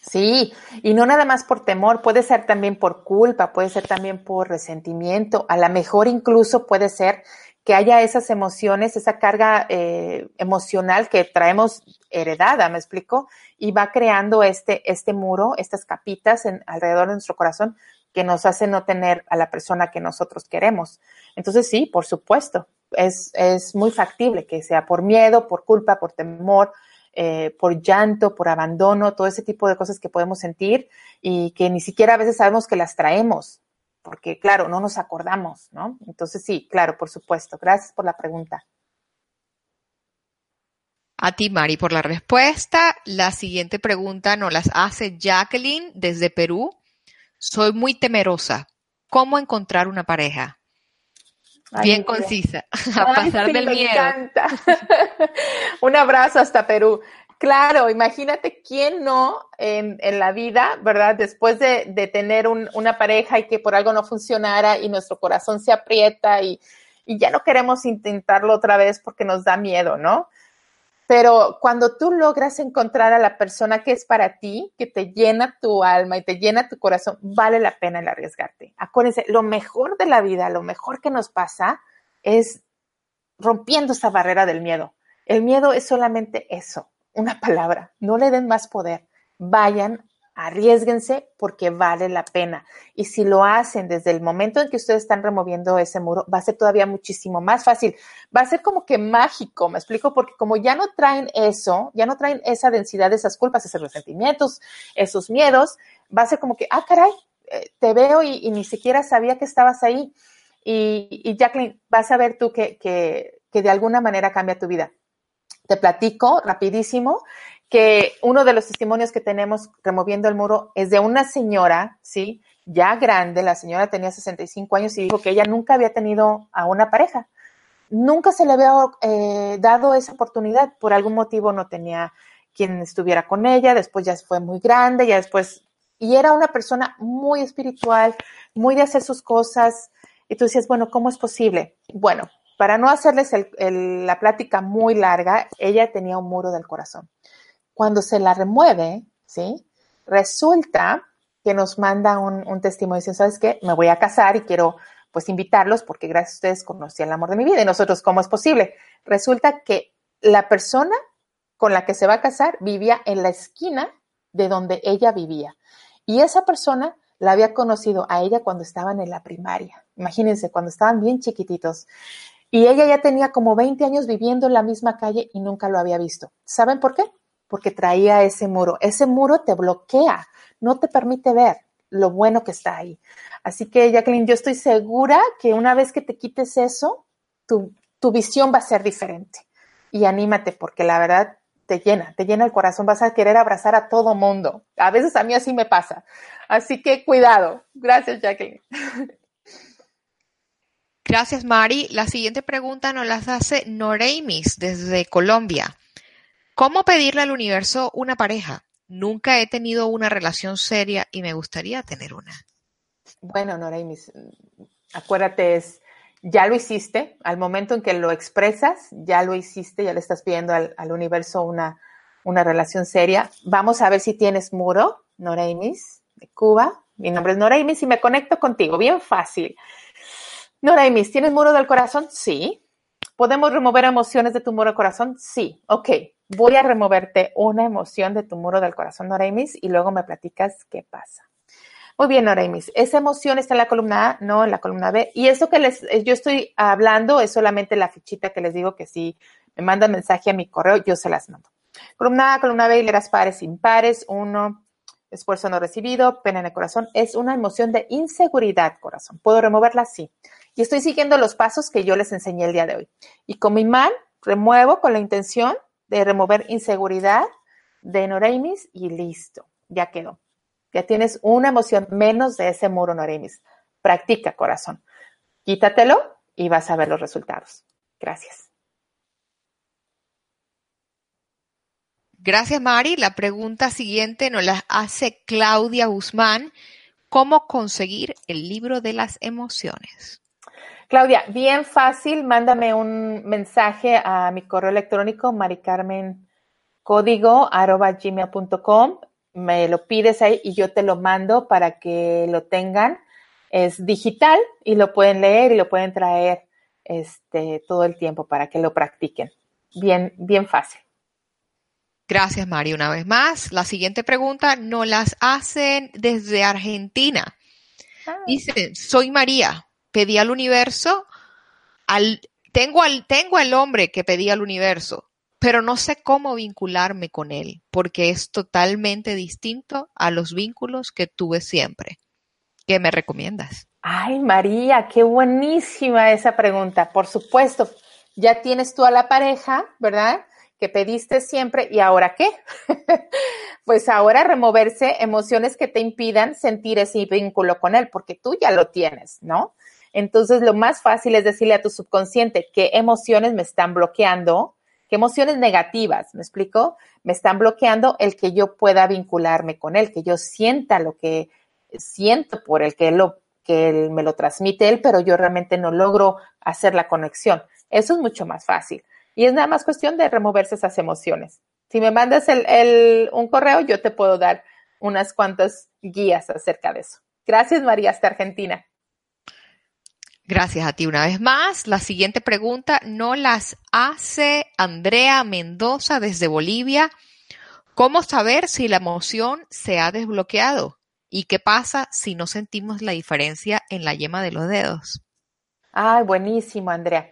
Sí, y no nada más por temor, puede ser también por culpa, puede ser también por resentimiento, a lo mejor incluso puede ser que haya esas emociones, esa carga eh, emocional que traemos heredada, ¿me explico? Y va creando este, este muro, estas capitas alrededor de nuestro corazón que nos hace no tener a la persona que nosotros queremos. Entonces sí, por supuesto, es, es muy factible que sea por miedo, por culpa, por temor, eh, por llanto, por abandono, todo ese tipo de cosas que podemos sentir y que ni siquiera a veces sabemos que las traemos, porque claro, no nos acordamos, ¿no? Entonces sí, claro, por supuesto. Gracias por la pregunta. A ti, Mari, por la respuesta. La siguiente pregunta nos las hace Jacqueline desde Perú. Soy muy temerosa. ¿Cómo encontrar una pareja? Bien concisa, a pasar del miedo. Encanta. Un abrazo hasta Perú. Claro, imagínate quién no en, la vida, ¿verdad? Después de, tener una pareja y que por algo no funcionara y nuestro corazón se aprieta y, y ya no queremos intentarlo otra vez porque nos da miedo, ¿no? Pero cuando tú logras encontrar a la persona que es para ti, que te llena tu alma y te llena tu corazón, vale la pena el arriesgarte. Acuérdense, lo mejor de la vida, lo mejor que nos pasa es rompiendo esa barrera del miedo. El miedo es solamente eso, una palabra. No le den más poder. Vayan arriesguense porque vale la pena. Y si lo hacen desde el momento en que ustedes están removiendo ese muro, va a ser todavía muchísimo más fácil. Va a ser como que mágico, me explico, porque como ya no traen eso, ya no traen esa densidad de esas culpas, esos resentimientos, esos miedos, va a ser como que, ah, caray, eh, te veo y, ni siquiera sabía que estabas ahí. Y, Jacqueline, vas a ver tú que, que, que de alguna manera cambia tu vida. Te platico rapidísimo que uno de los testimonios que tenemos removiendo el muro es de una señora, ¿sí? Ya grande, la señora tenía 65 años y dijo que ella nunca había tenido a una pareja. Nunca se le había eh, dado esa oportunidad, por algún motivo no tenía quien estuviera con ella, después ya fue muy grande, ya después, y era una persona muy espiritual, muy de hacer sus cosas, y tú decías, bueno, ¿cómo es posible? Bueno, para no hacerles la plática muy larga, ella tenía un muro del corazón. Cuando se la remueve, ¿sí? Resulta que nos manda un, testimonio diciendo, ¿sabes qué? Me voy a casar y quiero pues invitarlos porque gracias a ustedes conocí el amor de mi vida. Y nosotros, ¿cómo es posible? Resulta que la persona con la que se va a casar vivía en la esquina de donde ella vivía. Y esa persona la había conocido a ella cuando estaban en la primaria. Imagínense, cuando estaban bien chiquititos. Y ella ya tenía como 20 años viviendo en la misma calle y nunca lo había visto. ¿Saben por qué? Porque traía ese muro. Ese muro te bloquea, no te permite ver lo bueno que está ahí. Así que, Jacqueline, yo estoy segura que una vez que te quites eso, tu, visión va a ser diferente. Y anímate, porque la verdad te llena, te llena el corazón, vas a querer abrazar a todo mundo. A veces a mí así me pasa. Así que cuidado. Gracias, Jacqueline. Gracias, Mari. La siguiente pregunta nos la hace Noreimis desde Colombia. ¿Cómo pedirle al universo una pareja? Nunca he tenido una relación seria y me gustaría tener una. Bueno, Noraimis, acuérdate, es, ya lo hiciste, al momento en que lo expresas, ya lo hiciste, ya le estás pidiendo al, universo una, una relación seria. Vamos a ver si tienes muro, Noraimis, de Cuba. Mi nombre es Noraimis y me conecto contigo, bien fácil. Noraimis, ¿tienes muro del corazón? Sí. ¿Podemos remover emociones de tu muro del corazón? Sí. Ok, Voy a removerte una emoción de tu muro del corazón, Noremis, y luego me platicas qué pasa. Muy bien, Noremis. Esa emoción está en la columna A, no en la columna B. Y eso que les, yo estoy hablando es solamente la fichita que les digo que si me mandan mensaje a mi correo, yo se las mando. Columna A, columna B, hileras pares, impares, uno, esfuerzo no recibido, pena en el corazón. Es una emoción de inseguridad, corazón. ¿Puedo removerla? Sí. Y estoy siguiendo los pasos que yo les enseñé el día de hoy. Y con mi imán, remuevo con la intención de remover inseguridad de Noreimis y listo, ya quedó. Ya tienes una emoción menos de ese muro Noreimis. Practica, corazón. Quítatelo y vas a ver los resultados. Gracias. Gracias, Mari. La pregunta siguiente nos la hace Claudia Guzmán. ¿Cómo conseguir el libro de las emociones? Claudia, bien fácil, mándame un mensaje a mi correo electrónico maricarmencódigo.gmail.com, me lo pides ahí y yo te lo mando para que lo tengan. Es digital y lo pueden leer y lo pueden traer este, todo el tiempo para que lo practiquen. Bien, bien fácil. Gracias, Mari, una vez más. La siguiente pregunta nos las hacen desde Argentina. Ah. Dice, soy María, pedí al universo al tengo al, tengo el hombre que pedí al universo, pero no sé cómo vincularme con él, porque es totalmente distinto a los vínculos que tuve siempre. ¿Qué me recomiendas? Ay, María, qué buenísima esa pregunta. Por supuesto, ya tienes tú a la pareja, ¿verdad? Que pediste siempre y ahora qué? pues ahora removerse emociones que te impidan sentir ese vínculo con él, porque tú ya lo tienes, ¿no? Entonces, lo más fácil es decirle a tu subconsciente qué emociones me están bloqueando, qué emociones negativas, ¿me explico? Me están bloqueando el que yo pueda vincularme con él, que yo sienta lo que siento por el que él, lo, que él me lo transmite él, pero yo realmente no logro hacer la conexión. Eso es mucho más fácil. Y es nada más cuestión de removerse esas emociones. Si me mandas el, un correo, yo te puedo dar unas cuantas guías acerca de eso. Gracias, María, hasta Argentina. Gracias a ti una vez más. La siguiente pregunta no las hace Andrea Mendoza desde Bolivia. ¿Cómo saber si la emoción se ha desbloqueado? ¿Y qué pasa si no sentimos la diferencia en la yema de los dedos? Ay, buenísimo, Andrea.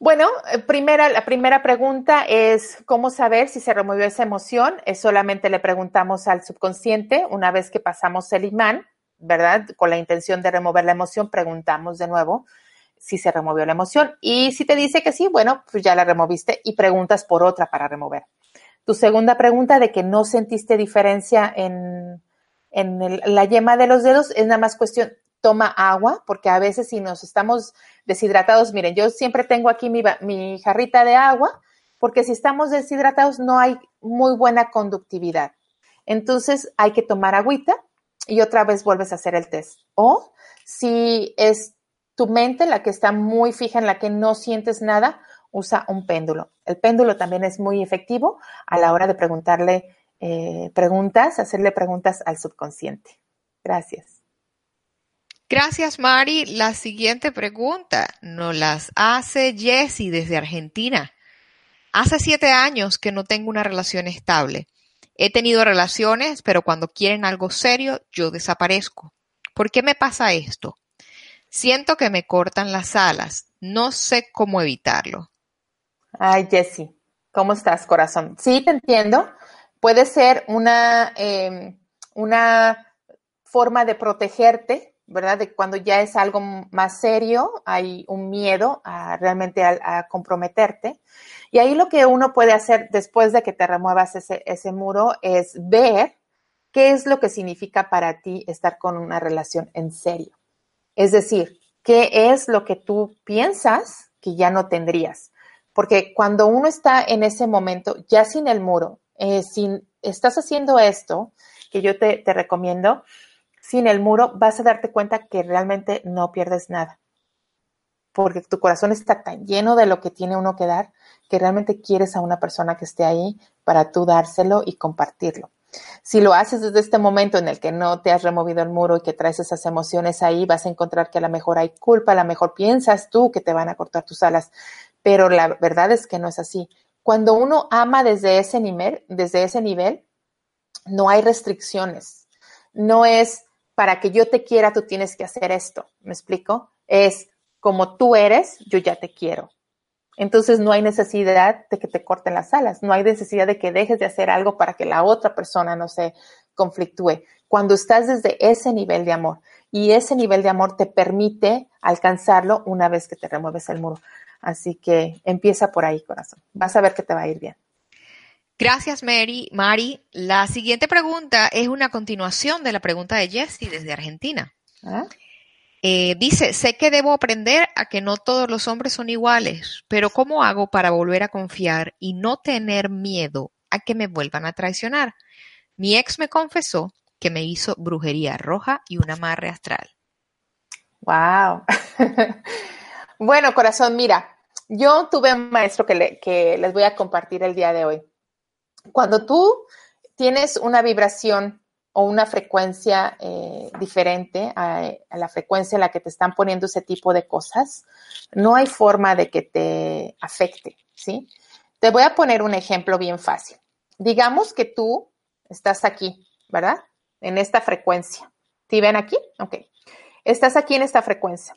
Bueno, eh, primera, la primera pregunta es cómo saber si se removió esa emoción. Es solamente le preguntamos al subconsciente una vez que pasamos el imán ¿verdad? Con la intención de remover la emoción, preguntamos de nuevo si se removió la emoción. Y si te dice que sí, bueno, pues ya la removiste y preguntas por otra para remover. Tu segunda pregunta de que no sentiste diferencia en, la yema de los dedos es nada más cuestión, toma agua, porque a veces si nos estamos deshidratados, miren, yo siempre tengo aquí mi, mi jarrita de agua, porque si estamos deshidratados no hay muy buena conductividad. Entonces hay que tomar agüita y otra vez vuelves a hacer el test. O si es tu mente la que está muy fija en la que no sientes nada, usa un péndulo. El péndulo también es muy efectivo a la hora de preguntarle eh, preguntas, hacerle preguntas al subconsciente. Gracias. Gracias, Mari. La siguiente pregunta nos las hace Jessie desde Argentina. Hace siete años que no tengo una relación estable. He tenido relaciones, pero cuando quieren algo serio, yo desaparezco. ¿Por qué me pasa esto? Siento que me cortan las alas. No sé cómo evitarlo. Ay, Jessie, ¿cómo estás, corazón? Sí, te entiendo. Puede ser una, em, una forma de protegerte, ¿verdad? De cuando ya es algo más serio, hay un miedo a realmente a comprometerte. Y ahí lo que uno puede hacer después de que te remuevas ese, ese muro es ver qué es lo que significa para ti estar con una relación en serio. Es decir, qué es lo que tú piensas que ya no tendrías. Porque cuando uno está en ese momento, ya sin el muro, eh, sin, estás haciendo esto, que yo te, te recomiendo, sin el muro, vas a darte cuenta que realmente no pierdes nada porque tu corazón está tan lleno de lo que tiene uno que dar, que realmente quieres a una persona que esté ahí para tú dárselo y compartirlo. Si lo haces desde este momento en el que no te has removido el muro y que traes esas emociones ahí, vas a encontrar que a lo mejor hay culpa, a lo mejor piensas tú que te van a cortar tus alas, pero la verdad es que no es así. Cuando uno ama desde ese nivel, desde ese nivel, no hay restricciones. No es para que yo te quiera, tú tienes que hacer esto. ¿Me explico? Es como tú eres, yo ya te quiero. Entonces no hay necesidad de que te corten las alas, no hay necesidad de que dejes de hacer algo para que la otra persona no se conflictúe. Cuando estás desde ese nivel de amor y ese nivel de amor te permite alcanzarlo una vez que te remueves el muro. Así que empieza por ahí, corazón. Vas a ver que te va a ir bien. Gracias, Mary. Mari, la siguiente pregunta es una continuación de la pregunta de Jessie desde Argentina. ¿Ah? Eh, dice, sé que debo aprender a que no todos los hombres son iguales, pero ¿cómo hago para volver a confiar y no tener miedo a que me vuelvan a traicionar? Mi ex me confesó que me hizo brujería roja y un amarre astral. Wow. bueno, corazón, mira, yo tuve un maestro que, que les voy a compartir el día de hoy. Cuando tú tienes una vibración o una frecuencia eh, diferente a, la frecuencia en la que te están poniendo ese tipo de cosas, no hay forma de que te afecte, ¿sí? Te voy a poner un ejemplo bien fácil. Digamos que tú estás aquí, ¿verdad? En esta frecuencia. ¿Sí ven aquí? Ok. Estás aquí en esta frecuencia.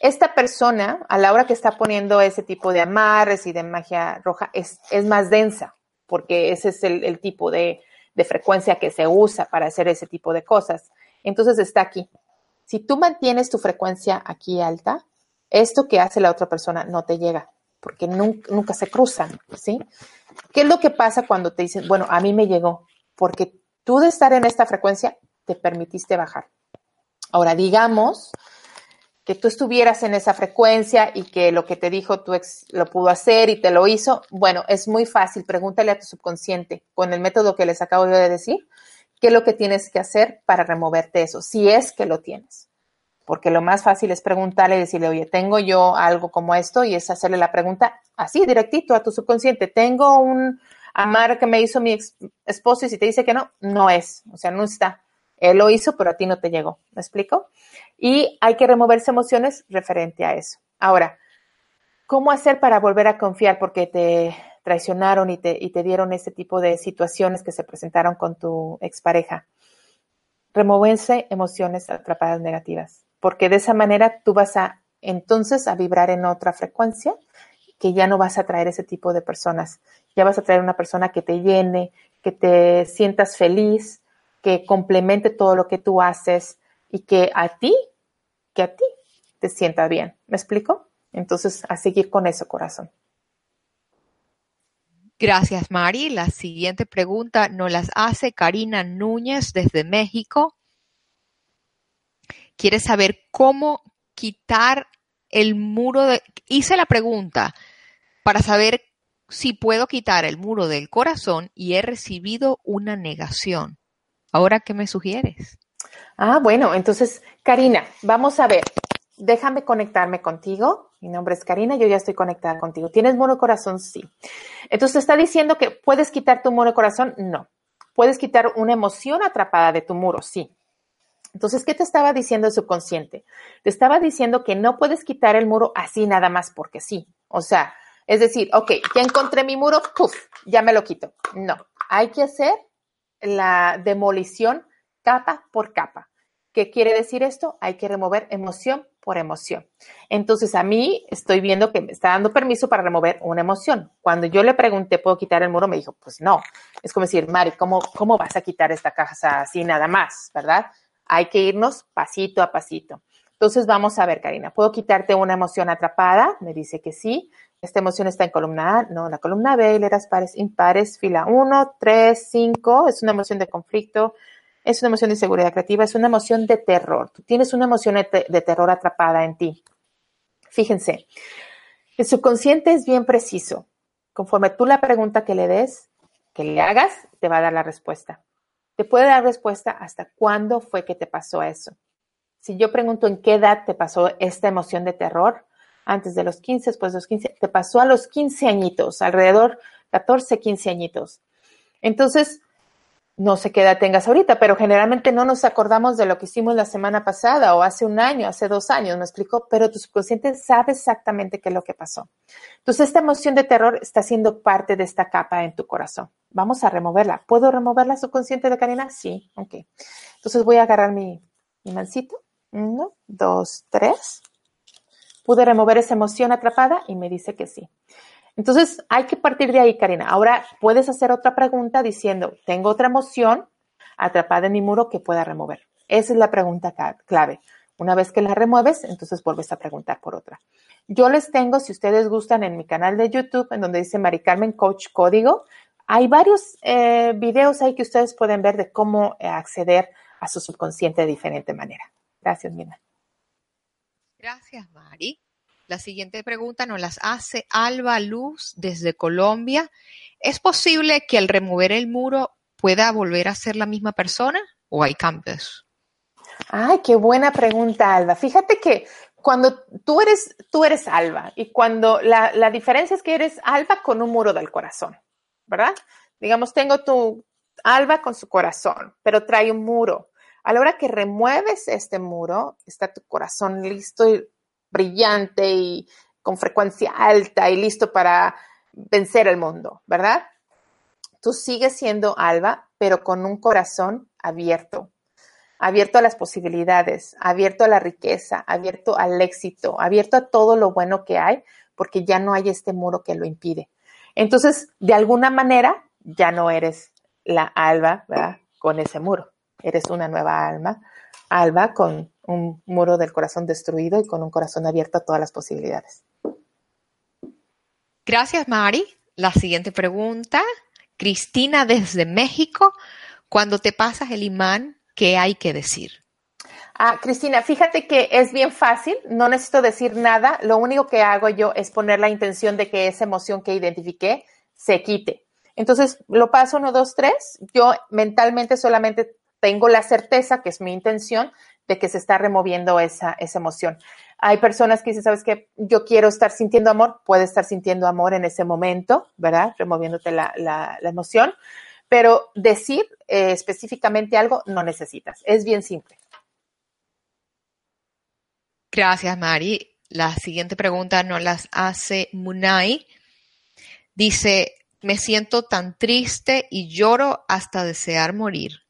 Esta persona, a la hora que está poniendo ese tipo de amarres y de magia roja, es, más densa, porque ese es el, tipo de, de frecuencia que se usa para hacer ese tipo de cosas. Entonces está aquí. Si tú mantienes tu frecuencia aquí alta, esto que hace la otra persona no te llega, porque nunca, se cruzan, ¿sí? ¿Qué es lo que pasa cuando te dicen, bueno, a mí me llegó? Porque tú de estar en esta frecuencia te permitiste bajar. Ahora, digamos que tú estuvieras en esa frecuencia y que lo que te dijo tu ex lo pudo hacer y te lo hizo, bueno, es muy fácil, pregúntale a tu subconsciente con el método que les acabo de decir, qué es lo que tienes que hacer para removerte eso, si es que lo tienes porque lo más fácil es preguntarle y decirle, oye, tengo yo algo como esto y es hacerle la pregunta así, directito a tu subconsciente. Tengo un amar que me hizo mi esposo y si te dice que no, no es, o sea, no está. Él lo hizo, pero a ti no te llegó. ¿Me explico? Y hay que removerse emociones referente a eso. Ahora, ¿cómo hacer para volver a confiar? Porque te traicionaron y te, y te dieron este tipo de situaciones que se presentaron con tu expareja. Removerse emociones atrapadas negativas porque de esa manera tú vas a entonces a vibrar en otra frecuencia que ya no vas a traer ese tipo de personas. Ya vas a traer una persona que te llene, que te sientas feliz, que complemente todo lo que tú haces y que a ti, que a ti te sienta bien. ¿Me explico? Entonces, a seguir con eso, corazón. Gracias, Mari. La siguiente pregunta nos las hace Karina Núñez desde México quiere saber cómo quitar el muro de... Hice la pregunta para saber si puedo quitar el muro del corazón y he recibido una negación. Ahora, ¿qué me sugieres? Ah, bueno, entonces, Karina, vamos a ver. Déjame conectarme contigo. Mi nombre es Karina, yo ya estoy conectada contigo. ¿Tienes muro de corazón? Sí. Entonces, ¿está diciendo que puedes quitar tu muro de corazón? No. ¿Puedes quitar una emoción atrapada de tu muro? Sí. Entonces, ¿qué te estaba diciendo el subconsciente? Te estaba diciendo que no puedes quitar el muro así nada más porque sí. O sea, es decir, ok, ya encontré mi muro, ¡puf! Ya me lo quito. No, hay que hacer la demolición capa por capa. ¿Qué quiere decir esto? Hay que remover emoción por emoción. Entonces, a mí estoy viendo que me está dando permiso para remover una emoción. Cuando yo le pregunté, ¿puedo quitar el muro? Me dijo, pues no. Es como decir, Mari, ¿cómo, cómo vas a quitar esta casa así nada más? ¿Verdad? Hay que irnos pasito a pasito. Entonces vamos a ver, Karina, ¿puedo quitarte una emoción atrapada? Me dice que sí. Esta emoción está en columna A, no, la columna B, hileras pares, impares, fila 1, 3, 5, es una emoción de conflicto, es una emoción de inseguridad creativa, es una emoción de terror. Tú tienes una emoción de, terror atrapada en ti. Fíjense, el subconsciente es bien preciso. Conforme tú la pregunta que le des, que le hagas, te va a dar la respuesta te puede dar respuesta hasta cuándo fue que te pasó eso. Si yo pregunto en qué edad te pasó esta emoción de terror, antes de los 15, después de los 15, te pasó a los 15 añitos, alrededor 14, 15 añitos. Entonces, no sé qué edad tengas ahorita, pero generalmente no nos acordamos de lo que hicimos la semana pasada o hace un año, hace dos años, me explico, pero tu subconsciente sabe exactamente qué es lo que pasó. Entonces, esta emoción de terror está siendo parte de esta capa en tu corazón. Vamos a removerla. ¿Puedo removerla subconsciente de Karina? Sí, ok. Entonces voy a agarrar mi, mi mancito. Uno, dos, tres. Pude remover esa emoción atrapada y me dice que sí. Entonces, hay que partir de ahí, Karina. Ahora puedes hacer otra pregunta diciendo, tengo otra emoción atrapada en mi muro que pueda remover. Esa es la pregunta clave. Una vez que la remueves, entonces vuelves a preguntar por otra. Yo les tengo, si ustedes gustan, en mi canal de YouTube, en donde dice Mari Carmen Coach Código, hay varios eh, videos ahí que ustedes pueden ver de cómo eh, acceder a su subconsciente de diferente manera. Gracias, Mina. Gracias, Mari. La siguiente pregunta nos las hace Alba Luz desde Colombia. ¿Es posible que al remover el muro pueda volver a ser la misma persona o hay cambios? Ay, qué buena pregunta, Alba. Fíjate que cuando tú eres, tú eres Alba y cuando la, la diferencia es que eres Alba con un muro del corazón, ¿verdad? Digamos, tengo tu Alba con su corazón, pero trae un muro. A la hora que remueves este muro, está tu corazón listo y brillante y con frecuencia alta y listo para vencer el mundo, ¿verdad? Tú sigues siendo Alba, pero con un corazón abierto. abierto a las posibilidades, abierto a la riqueza, abierto al éxito, abierto a todo lo bueno que hay, porque ya no hay este muro que lo impide. Entonces, de alguna manera, ya no eres la alba, ¿verdad? Con ese muro. Eres una nueva alma, alba con un muro del corazón destruido y con un corazón abierto a todas las posibilidades. Gracias, Mari. La siguiente pregunta. Cristina desde México. Cuando te pasas el imán, ¿qué hay que decir? Ah, Cristina, fíjate que es bien fácil, no necesito decir nada, lo único que hago yo es poner la intención de que esa emoción que identifiqué se quite. Entonces, lo paso uno, dos, tres, yo mentalmente solamente tengo la certeza, que es mi intención, de que se está removiendo esa, esa emoción. Hay personas que dicen, sabes que yo quiero estar sintiendo amor, puede estar sintiendo amor en ese momento, ¿verdad? Removiéndote la, la, emoción, pero decir eh, específicamente algo no necesitas, es bien simple. Gracias, Mari. La siguiente pregunta nos las hace Munay. Dice, me siento tan triste y lloro hasta desear morir.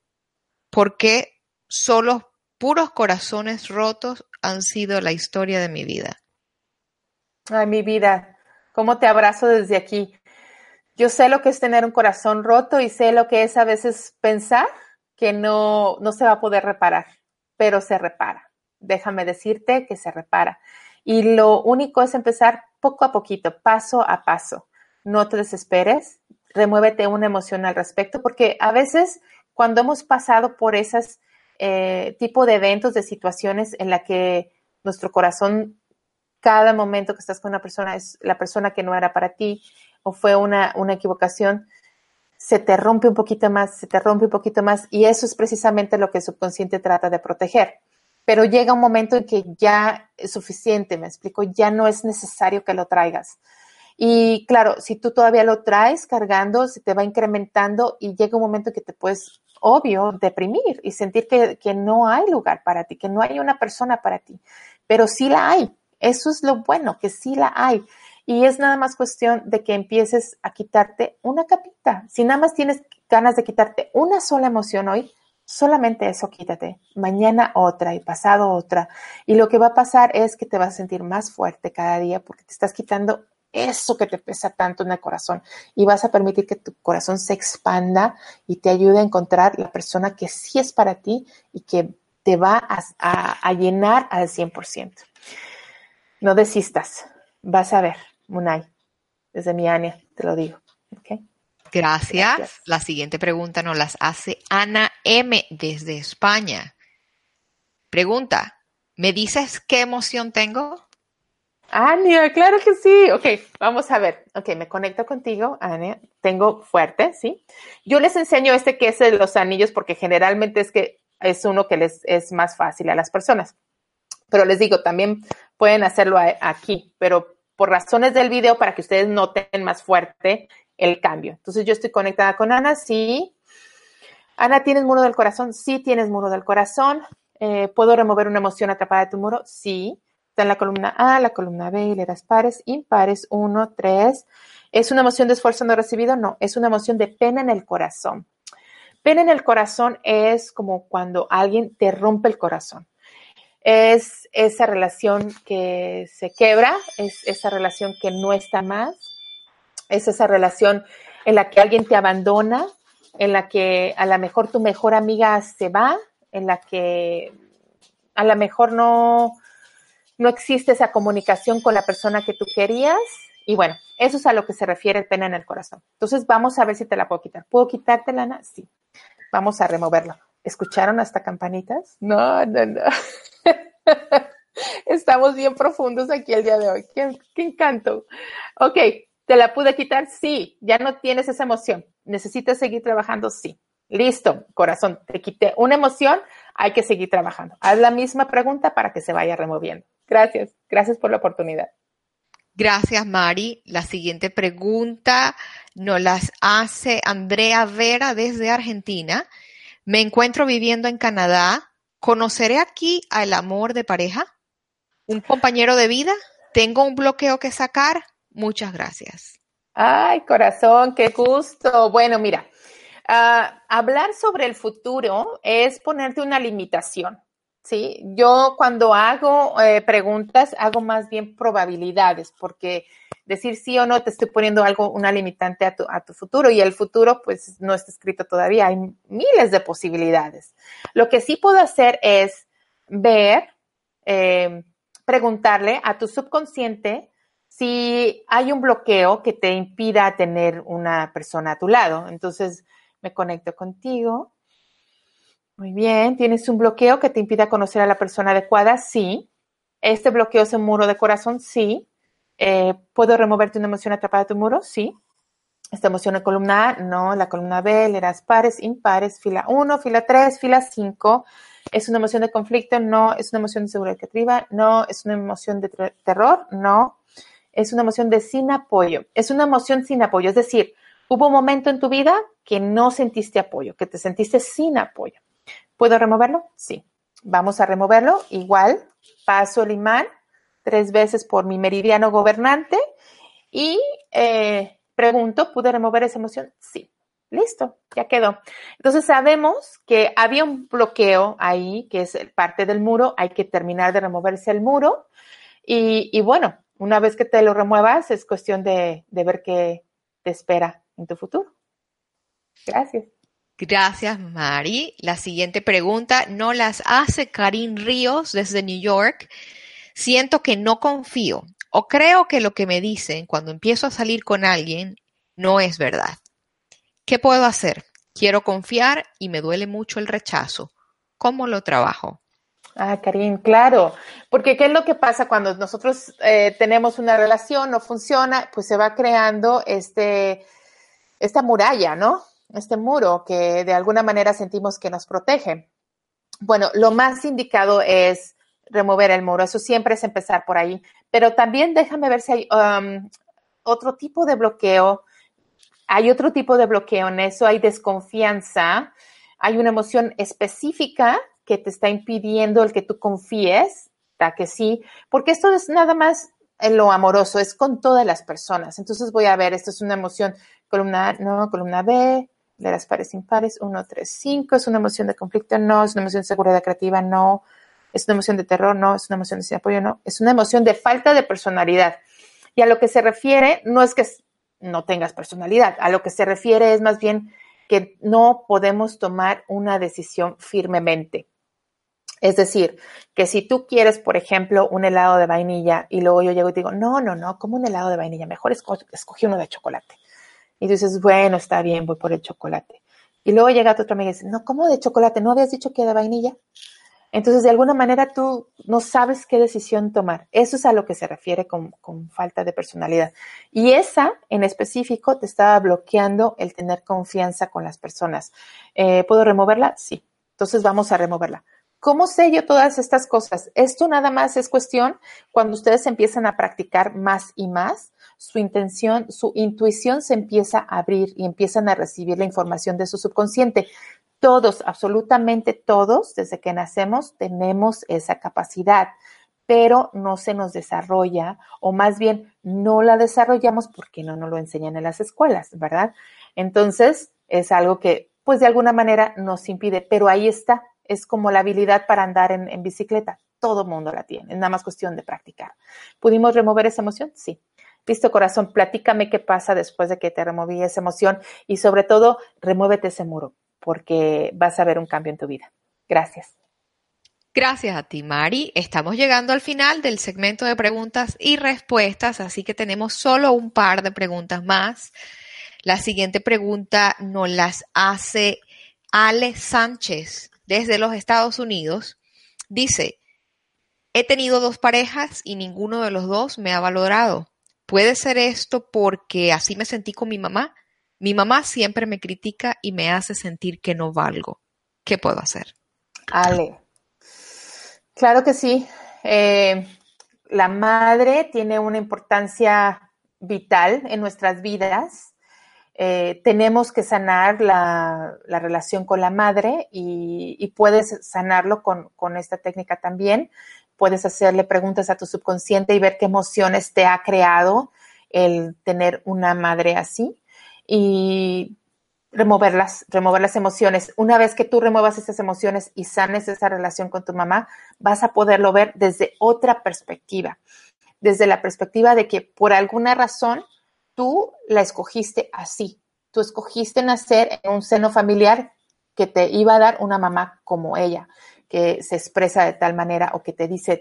¿Por qué solo puros corazones rotos han sido la historia de mi vida? Ay, mi vida, ¿cómo te abrazo desde aquí? Yo sé lo que es tener un corazón roto y sé lo que es a veces pensar que no, no se va a poder reparar, pero se repara déjame decirte que se repara. Y lo único es empezar poco a poquito, paso a paso. No te desesperes, remuévete una emoción al respecto, porque a veces cuando hemos pasado por esos eh, tipo de eventos, de situaciones en la que nuestro corazón, cada momento que estás con una persona es la persona que no era para ti o fue una, una equivocación, se te rompe un poquito más, se te rompe un poquito más y eso es precisamente lo que el subconsciente trata de proteger pero llega un momento en que ya es suficiente, me explico, ya no es necesario que lo traigas. Y claro, si tú todavía lo traes cargando, se te va incrementando y llega un momento en que te puedes, obvio, deprimir y sentir que, que no hay lugar para ti, que no hay una persona para ti, pero sí la hay. Eso es lo bueno, que sí la hay. Y es nada más cuestión de que empieces a quitarte una capita. Si nada más tienes ganas de quitarte una sola emoción hoy, Solamente eso quítate. Mañana otra y pasado otra. Y lo que va a pasar es que te vas a sentir más fuerte cada día porque te estás quitando eso que te pesa tanto en el corazón y vas a permitir que tu corazón se expanda y te ayude a encontrar la persona que sí es para ti y que te va a, llenar al 100%. No desistas. Vas a ver, Munay, desde mi Ania, te lo digo. ¿okay? Gracias. La siguiente pregunta nos las hace Ana M desde España. Pregunta, ¿me dices qué emoción tengo? Ania, claro que sí. Ok, vamos a ver. Ok, me conecto contigo, Ania. Tengo fuerte, ¿sí? Yo les enseño este que es de los anillos porque generalmente es que es uno que les es más fácil a las personas. Pero les digo, también pueden hacerlo aquí, pero por razones del video, para que ustedes noten más fuerte el cambio. Entonces yo estoy conectada con Ana, sí. Ana, ¿tienes muro del corazón? Sí, tienes muro del corazón. Eh, ¿Puedo remover una emoción atrapada de tu muro? Sí. Está en la columna A, la columna B, hileras pares, impares, uno, tres. ¿Es una emoción de esfuerzo no recibido? No, es una emoción de pena en el corazón. Pena en el corazón es como cuando alguien te rompe el corazón. Es esa relación que se quebra, es esa relación que no está más, es esa relación en la que alguien te abandona, en la que a lo mejor tu mejor amiga se va, en la que a lo mejor no, no existe esa comunicación con la persona que tú querías. Y bueno, eso es a lo que se refiere el pena en el corazón. Entonces vamos a ver si te la puedo quitar. ¿Puedo quitarte, Lana? Sí. Vamos a removerlo. ¿Escucharon hasta campanitas? No, no, no. Estamos bien profundos aquí el día de hoy. Qué, qué encanto. Ok, ¿Te la pude quitar? Sí. ¿Ya no tienes esa emoción? ¿Necesitas seguir trabajando? Sí. Listo, corazón, te quité una emoción, hay que seguir trabajando. Haz la misma pregunta para que se vaya removiendo. Gracias, gracias por la oportunidad. Gracias, Mari. La siguiente pregunta nos las hace Andrea Vera desde Argentina. Me encuentro viviendo en Canadá. ¿Conoceré aquí al amor de pareja? ¿Un compañero de vida? ¿Tengo un bloqueo que sacar? Muchas gracias. Ay, corazón, qué gusto. Bueno, mira, Ah, hablar sobre el futuro es ponerte una limitación. Sí, yo cuando hago eh, preguntas hago más bien probabilidades, porque decir sí o no te estoy poniendo algo, una limitante a tu, a tu futuro y el futuro pues no está escrito todavía, hay miles de posibilidades. Lo que sí puedo hacer es ver, eh, preguntarle a tu subconsciente si hay un bloqueo que te impida tener una persona a tu lado. Entonces me conecto contigo muy bien, ¿tienes un bloqueo que te impida conocer a la persona adecuada? Sí. ¿Este bloqueo es un muro de corazón? Sí. Eh, ¿Puedo removerte una emoción atrapada de tu muro? Sí. ¿Esta emoción en columna A? No. La columna B, leerás pares, impares, fila 1, fila 3, fila 5. ¿Es una emoción de conflicto? No. ¿Es una emoción de seguridad creativa? No. ¿Es una emoción de terror? No. ¿Es una emoción de sin apoyo? Es una emoción sin apoyo. Es decir, hubo un momento en tu vida que no sentiste apoyo, que te sentiste sin apoyo. ¿Puedo removerlo? Sí. Vamos a removerlo. Igual, paso el imán tres veces por mi meridiano gobernante y eh, pregunto, ¿pude remover esa emoción? Sí. Listo, ya quedó. Entonces sabemos que había un bloqueo ahí, que es parte del muro, hay que terminar de removerse el muro. Y, bueno, una vez que te lo remuevas, es cuestión de, de ver qué te espera en tu futuro. Gracias. Gracias, Mari. La siguiente pregunta no las hace Karin Ríos desde New York. Siento que no confío o creo que lo que me dicen cuando empiezo a salir con alguien no es verdad. ¿Qué puedo hacer? Quiero confiar y me duele mucho el rechazo. ¿Cómo lo trabajo? Ah, Karin, claro, porque ¿qué es lo que pasa cuando nosotros eh, tenemos una relación, no funciona, pues se va creando este, esta muralla, ¿no? Este muro que de alguna manera sentimos que nos protege. Bueno, lo más indicado es remover el muro, eso siempre es empezar por ahí, pero también déjame ver si hay um, otro tipo de bloqueo, hay otro tipo de bloqueo. En eso, hay desconfianza, hay una emoción específica que te está impidiendo el que tú confíes, que sí, porque esto es nada más en lo amoroso, es con todas las personas. Entonces voy a ver, esto es una emoción columna no, columna B, de las pares impares, 1, 3, 5, es una emoción de conflicto, no, es una emoción de seguridad creativa, no, es una emoción de terror, no, es una emoción de sin apoyo, no, es una emoción de falta de personalidad. Y a lo que se refiere, no es que no tengas personalidad, a lo que se refiere es más bien que no podemos tomar una decisión firmemente. Es decir, que si tú quieres, por ejemplo, un helado de vainilla y luego yo llego y te digo, no, no, no, como un helado de vainilla, mejor escogí uno de chocolate. Y dices, bueno, está bien, voy por el chocolate. Y luego llega tu otra amiga y dice, no, ¿cómo de chocolate? ¿No habías dicho que de vainilla? Entonces, de alguna manera tú no sabes qué decisión tomar. Eso es a lo que se refiere con, falta de personalidad. Y esa, en específico, te estaba bloqueando el tener confianza con las personas. Eh, ¿Puedo removerla? Sí. Entonces, vamos a removerla. ¿Cómo sé yo todas estas cosas? Esto nada más es cuestión cuando ustedes empiezan a practicar más y más su intención, su intuición se empieza a abrir y empiezan a recibir la información de su subconsciente. Todos, absolutamente todos, desde que nacemos, tenemos esa capacidad, pero no se nos desarrolla, o más bien no la desarrollamos porque no nos lo enseñan en las escuelas, ¿verdad? Entonces, es algo que, pues de alguna manera nos impide, pero ahí está, es como la habilidad para andar en, bicicleta. Todo mundo la tiene, es nada más cuestión de practicar. ¿Pudimos remover esa emoción? Sí. Listo, corazón, platícame qué pasa después de que te removí esa emoción y sobre todo, remuévete ese muro porque vas a ver un cambio en tu vida. Gracias. Gracias a ti, Mari. Estamos llegando al final del segmento de preguntas y respuestas, así que tenemos solo un par de preguntas más. La siguiente pregunta nos las hace Ale Sánchez desde los Estados Unidos. Dice, he tenido dos parejas y ninguno de los dos me ha valorado. Puede ser esto porque así me sentí con mi mamá. Mi mamá siempre me critica y me hace sentir que no valgo. ¿Qué puedo hacer? Ale. Claro que sí. Eh, la madre tiene una importancia vital en nuestras vidas. Eh, tenemos que sanar la, relación con la madre y, puedes sanarlo con, con, esta técnica también puedes hacerle preguntas a tu subconsciente y ver qué emociones te ha creado el tener una madre así. Y removerlas, remover las emociones. Una vez que tú remuevas esas emociones y sanes esa relación con tu mamá, vas a poderlo ver desde otra perspectiva, desde la perspectiva de que por alguna razón tú la escogiste así. Tú escogiste nacer en un seno familiar que te iba a dar una mamá como ella, que se expresa de tal manera o que te dice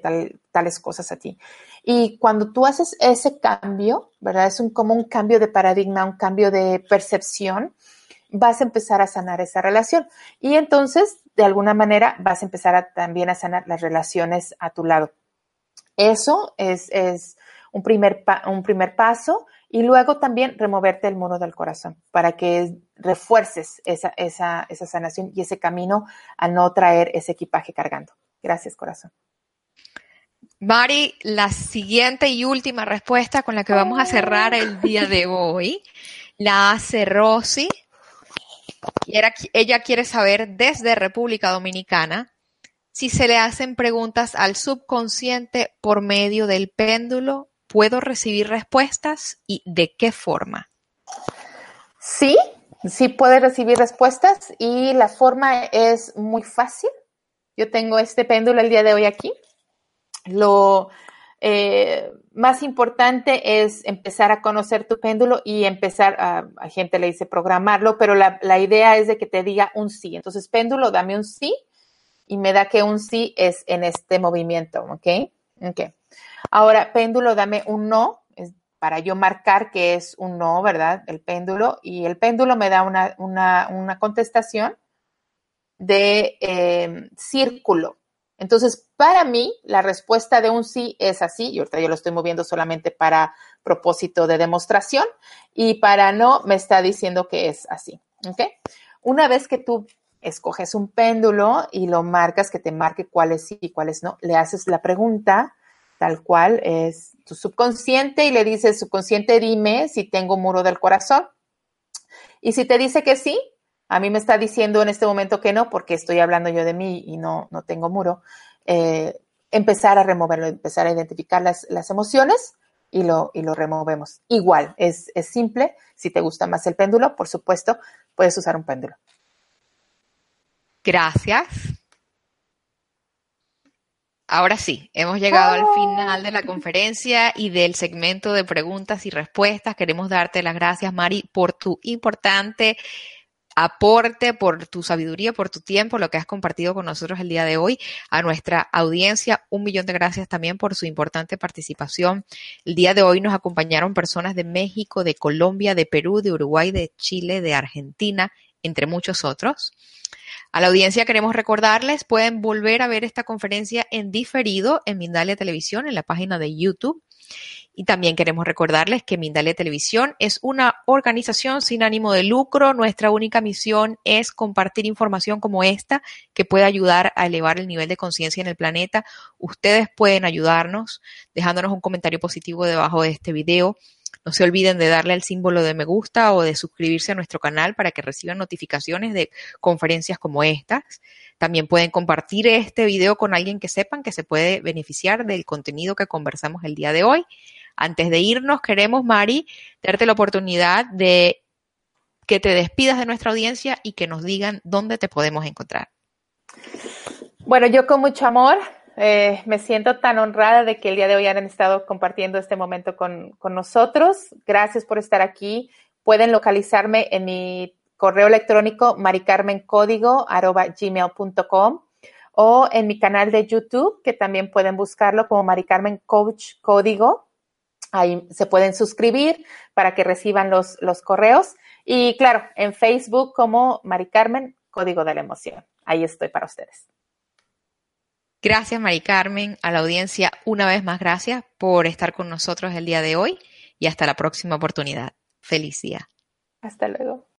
tales cosas a ti. Y cuando tú haces ese cambio, ¿verdad? Es un, como un cambio de paradigma, un cambio de percepción, vas a empezar a sanar esa relación. Y entonces, de alguna manera, vas a empezar también a sanar las relaciones a tu lado. Eso es, un, primer un primer paso y luego también removerte el muro del corazón para que refuerces esa, esa, esa sanación y ese camino a no traer ese equipaje cargando. Gracias, corazón. Mari, la siguiente y última respuesta con la que vamos a cerrar el día de hoy la hace Rosy ella quiere saber desde República Dominicana si se le hacen preguntas al subconsciente por medio del péndulo, ¿puedo recibir respuestas y de qué forma? Sí, sí puede recibir respuestas y la forma es muy fácil. Yo tengo este péndulo el día de hoy aquí. Lo, eh, más importante es empezar a conocer tu péndulo y empezar, a, a gente le dice programarlo, pero la, la, idea es de que te diga un sí. Entonces, péndulo, dame un sí y me da que un sí es en este movimiento, ¿ok? Ok. Ahora, péndulo, dame un no, es para yo marcar que es un no, ¿verdad? El péndulo, y el péndulo me da una, una, una contestación de eh, círculo. Entonces, para mí, la respuesta de un sí es así, y ahorita yo lo estoy moviendo solamente para propósito de demostración, y para no me está diciendo que es así. ¿Ok? Una vez que tú escoges un péndulo y lo marcas, que te marque cuáles sí y cuáles no, le haces la pregunta tal cual es tu subconsciente y le dices, subconsciente, dime si tengo muro del corazón. Y si te dice que sí, a mí me está diciendo en este momento que no, porque estoy hablando yo de mí y no, no tengo muro. Eh, empezar a removerlo, empezar a identificar las, las emociones y lo, y lo removemos. Igual, es, es simple. Si te gusta más el péndulo, por supuesto, puedes usar un péndulo. Gracias. Ahora sí, hemos llegado al final de la conferencia y del segmento de preguntas y respuestas. Queremos darte las gracias, Mari, por tu importante aporte, por tu sabiduría, por tu tiempo, lo que has compartido con nosotros el día de hoy. A nuestra audiencia, un millón de gracias también por su importante participación. El día de hoy nos acompañaron personas de México, de Colombia, de Perú, de Uruguay, de Chile, de Argentina, entre muchos otros. A la audiencia queremos recordarles, pueden volver a ver esta conferencia en diferido en Mindalia Televisión, en la página de YouTube. Y también queremos recordarles que Mindalia Televisión es una organización sin ánimo de lucro. Nuestra única misión es compartir información como esta que puede ayudar a elevar el nivel de conciencia en el planeta. Ustedes pueden ayudarnos dejándonos un comentario positivo debajo de este video no se olviden de darle al símbolo de me gusta o de suscribirse a nuestro canal para que reciban notificaciones de conferencias como estas. También pueden compartir este video con alguien que sepan que se puede beneficiar del contenido que conversamos el día de hoy. Antes de irnos, queremos, Mari, darte la oportunidad de que te despidas de nuestra audiencia y que nos digan dónde te podemos encontrar. Bueno, yo con mucho amor eh, me siento tan honrada de que el día de hoy hayan estado compartiendo este momento con, nosotros. Gracias por estar aquí. Pueden localizarme en mi correo electrónico maricarmencódigo.gmail.com o en mi canal de YouTube, que también pueden buscarlo como Maricarmen Coach Código. Ahí se pueden suscribir para que reciban los, los correos. Y claro, en Facebook como Maricarmen Código de la Emoción. Ahí estoy para ustedes. Gracias, Mari Carmen. A la audiencia, una vez más, gracias por estar con nosotros el día de hoy y hasta la próxima oportunidad. Feliz día. Hasta luego.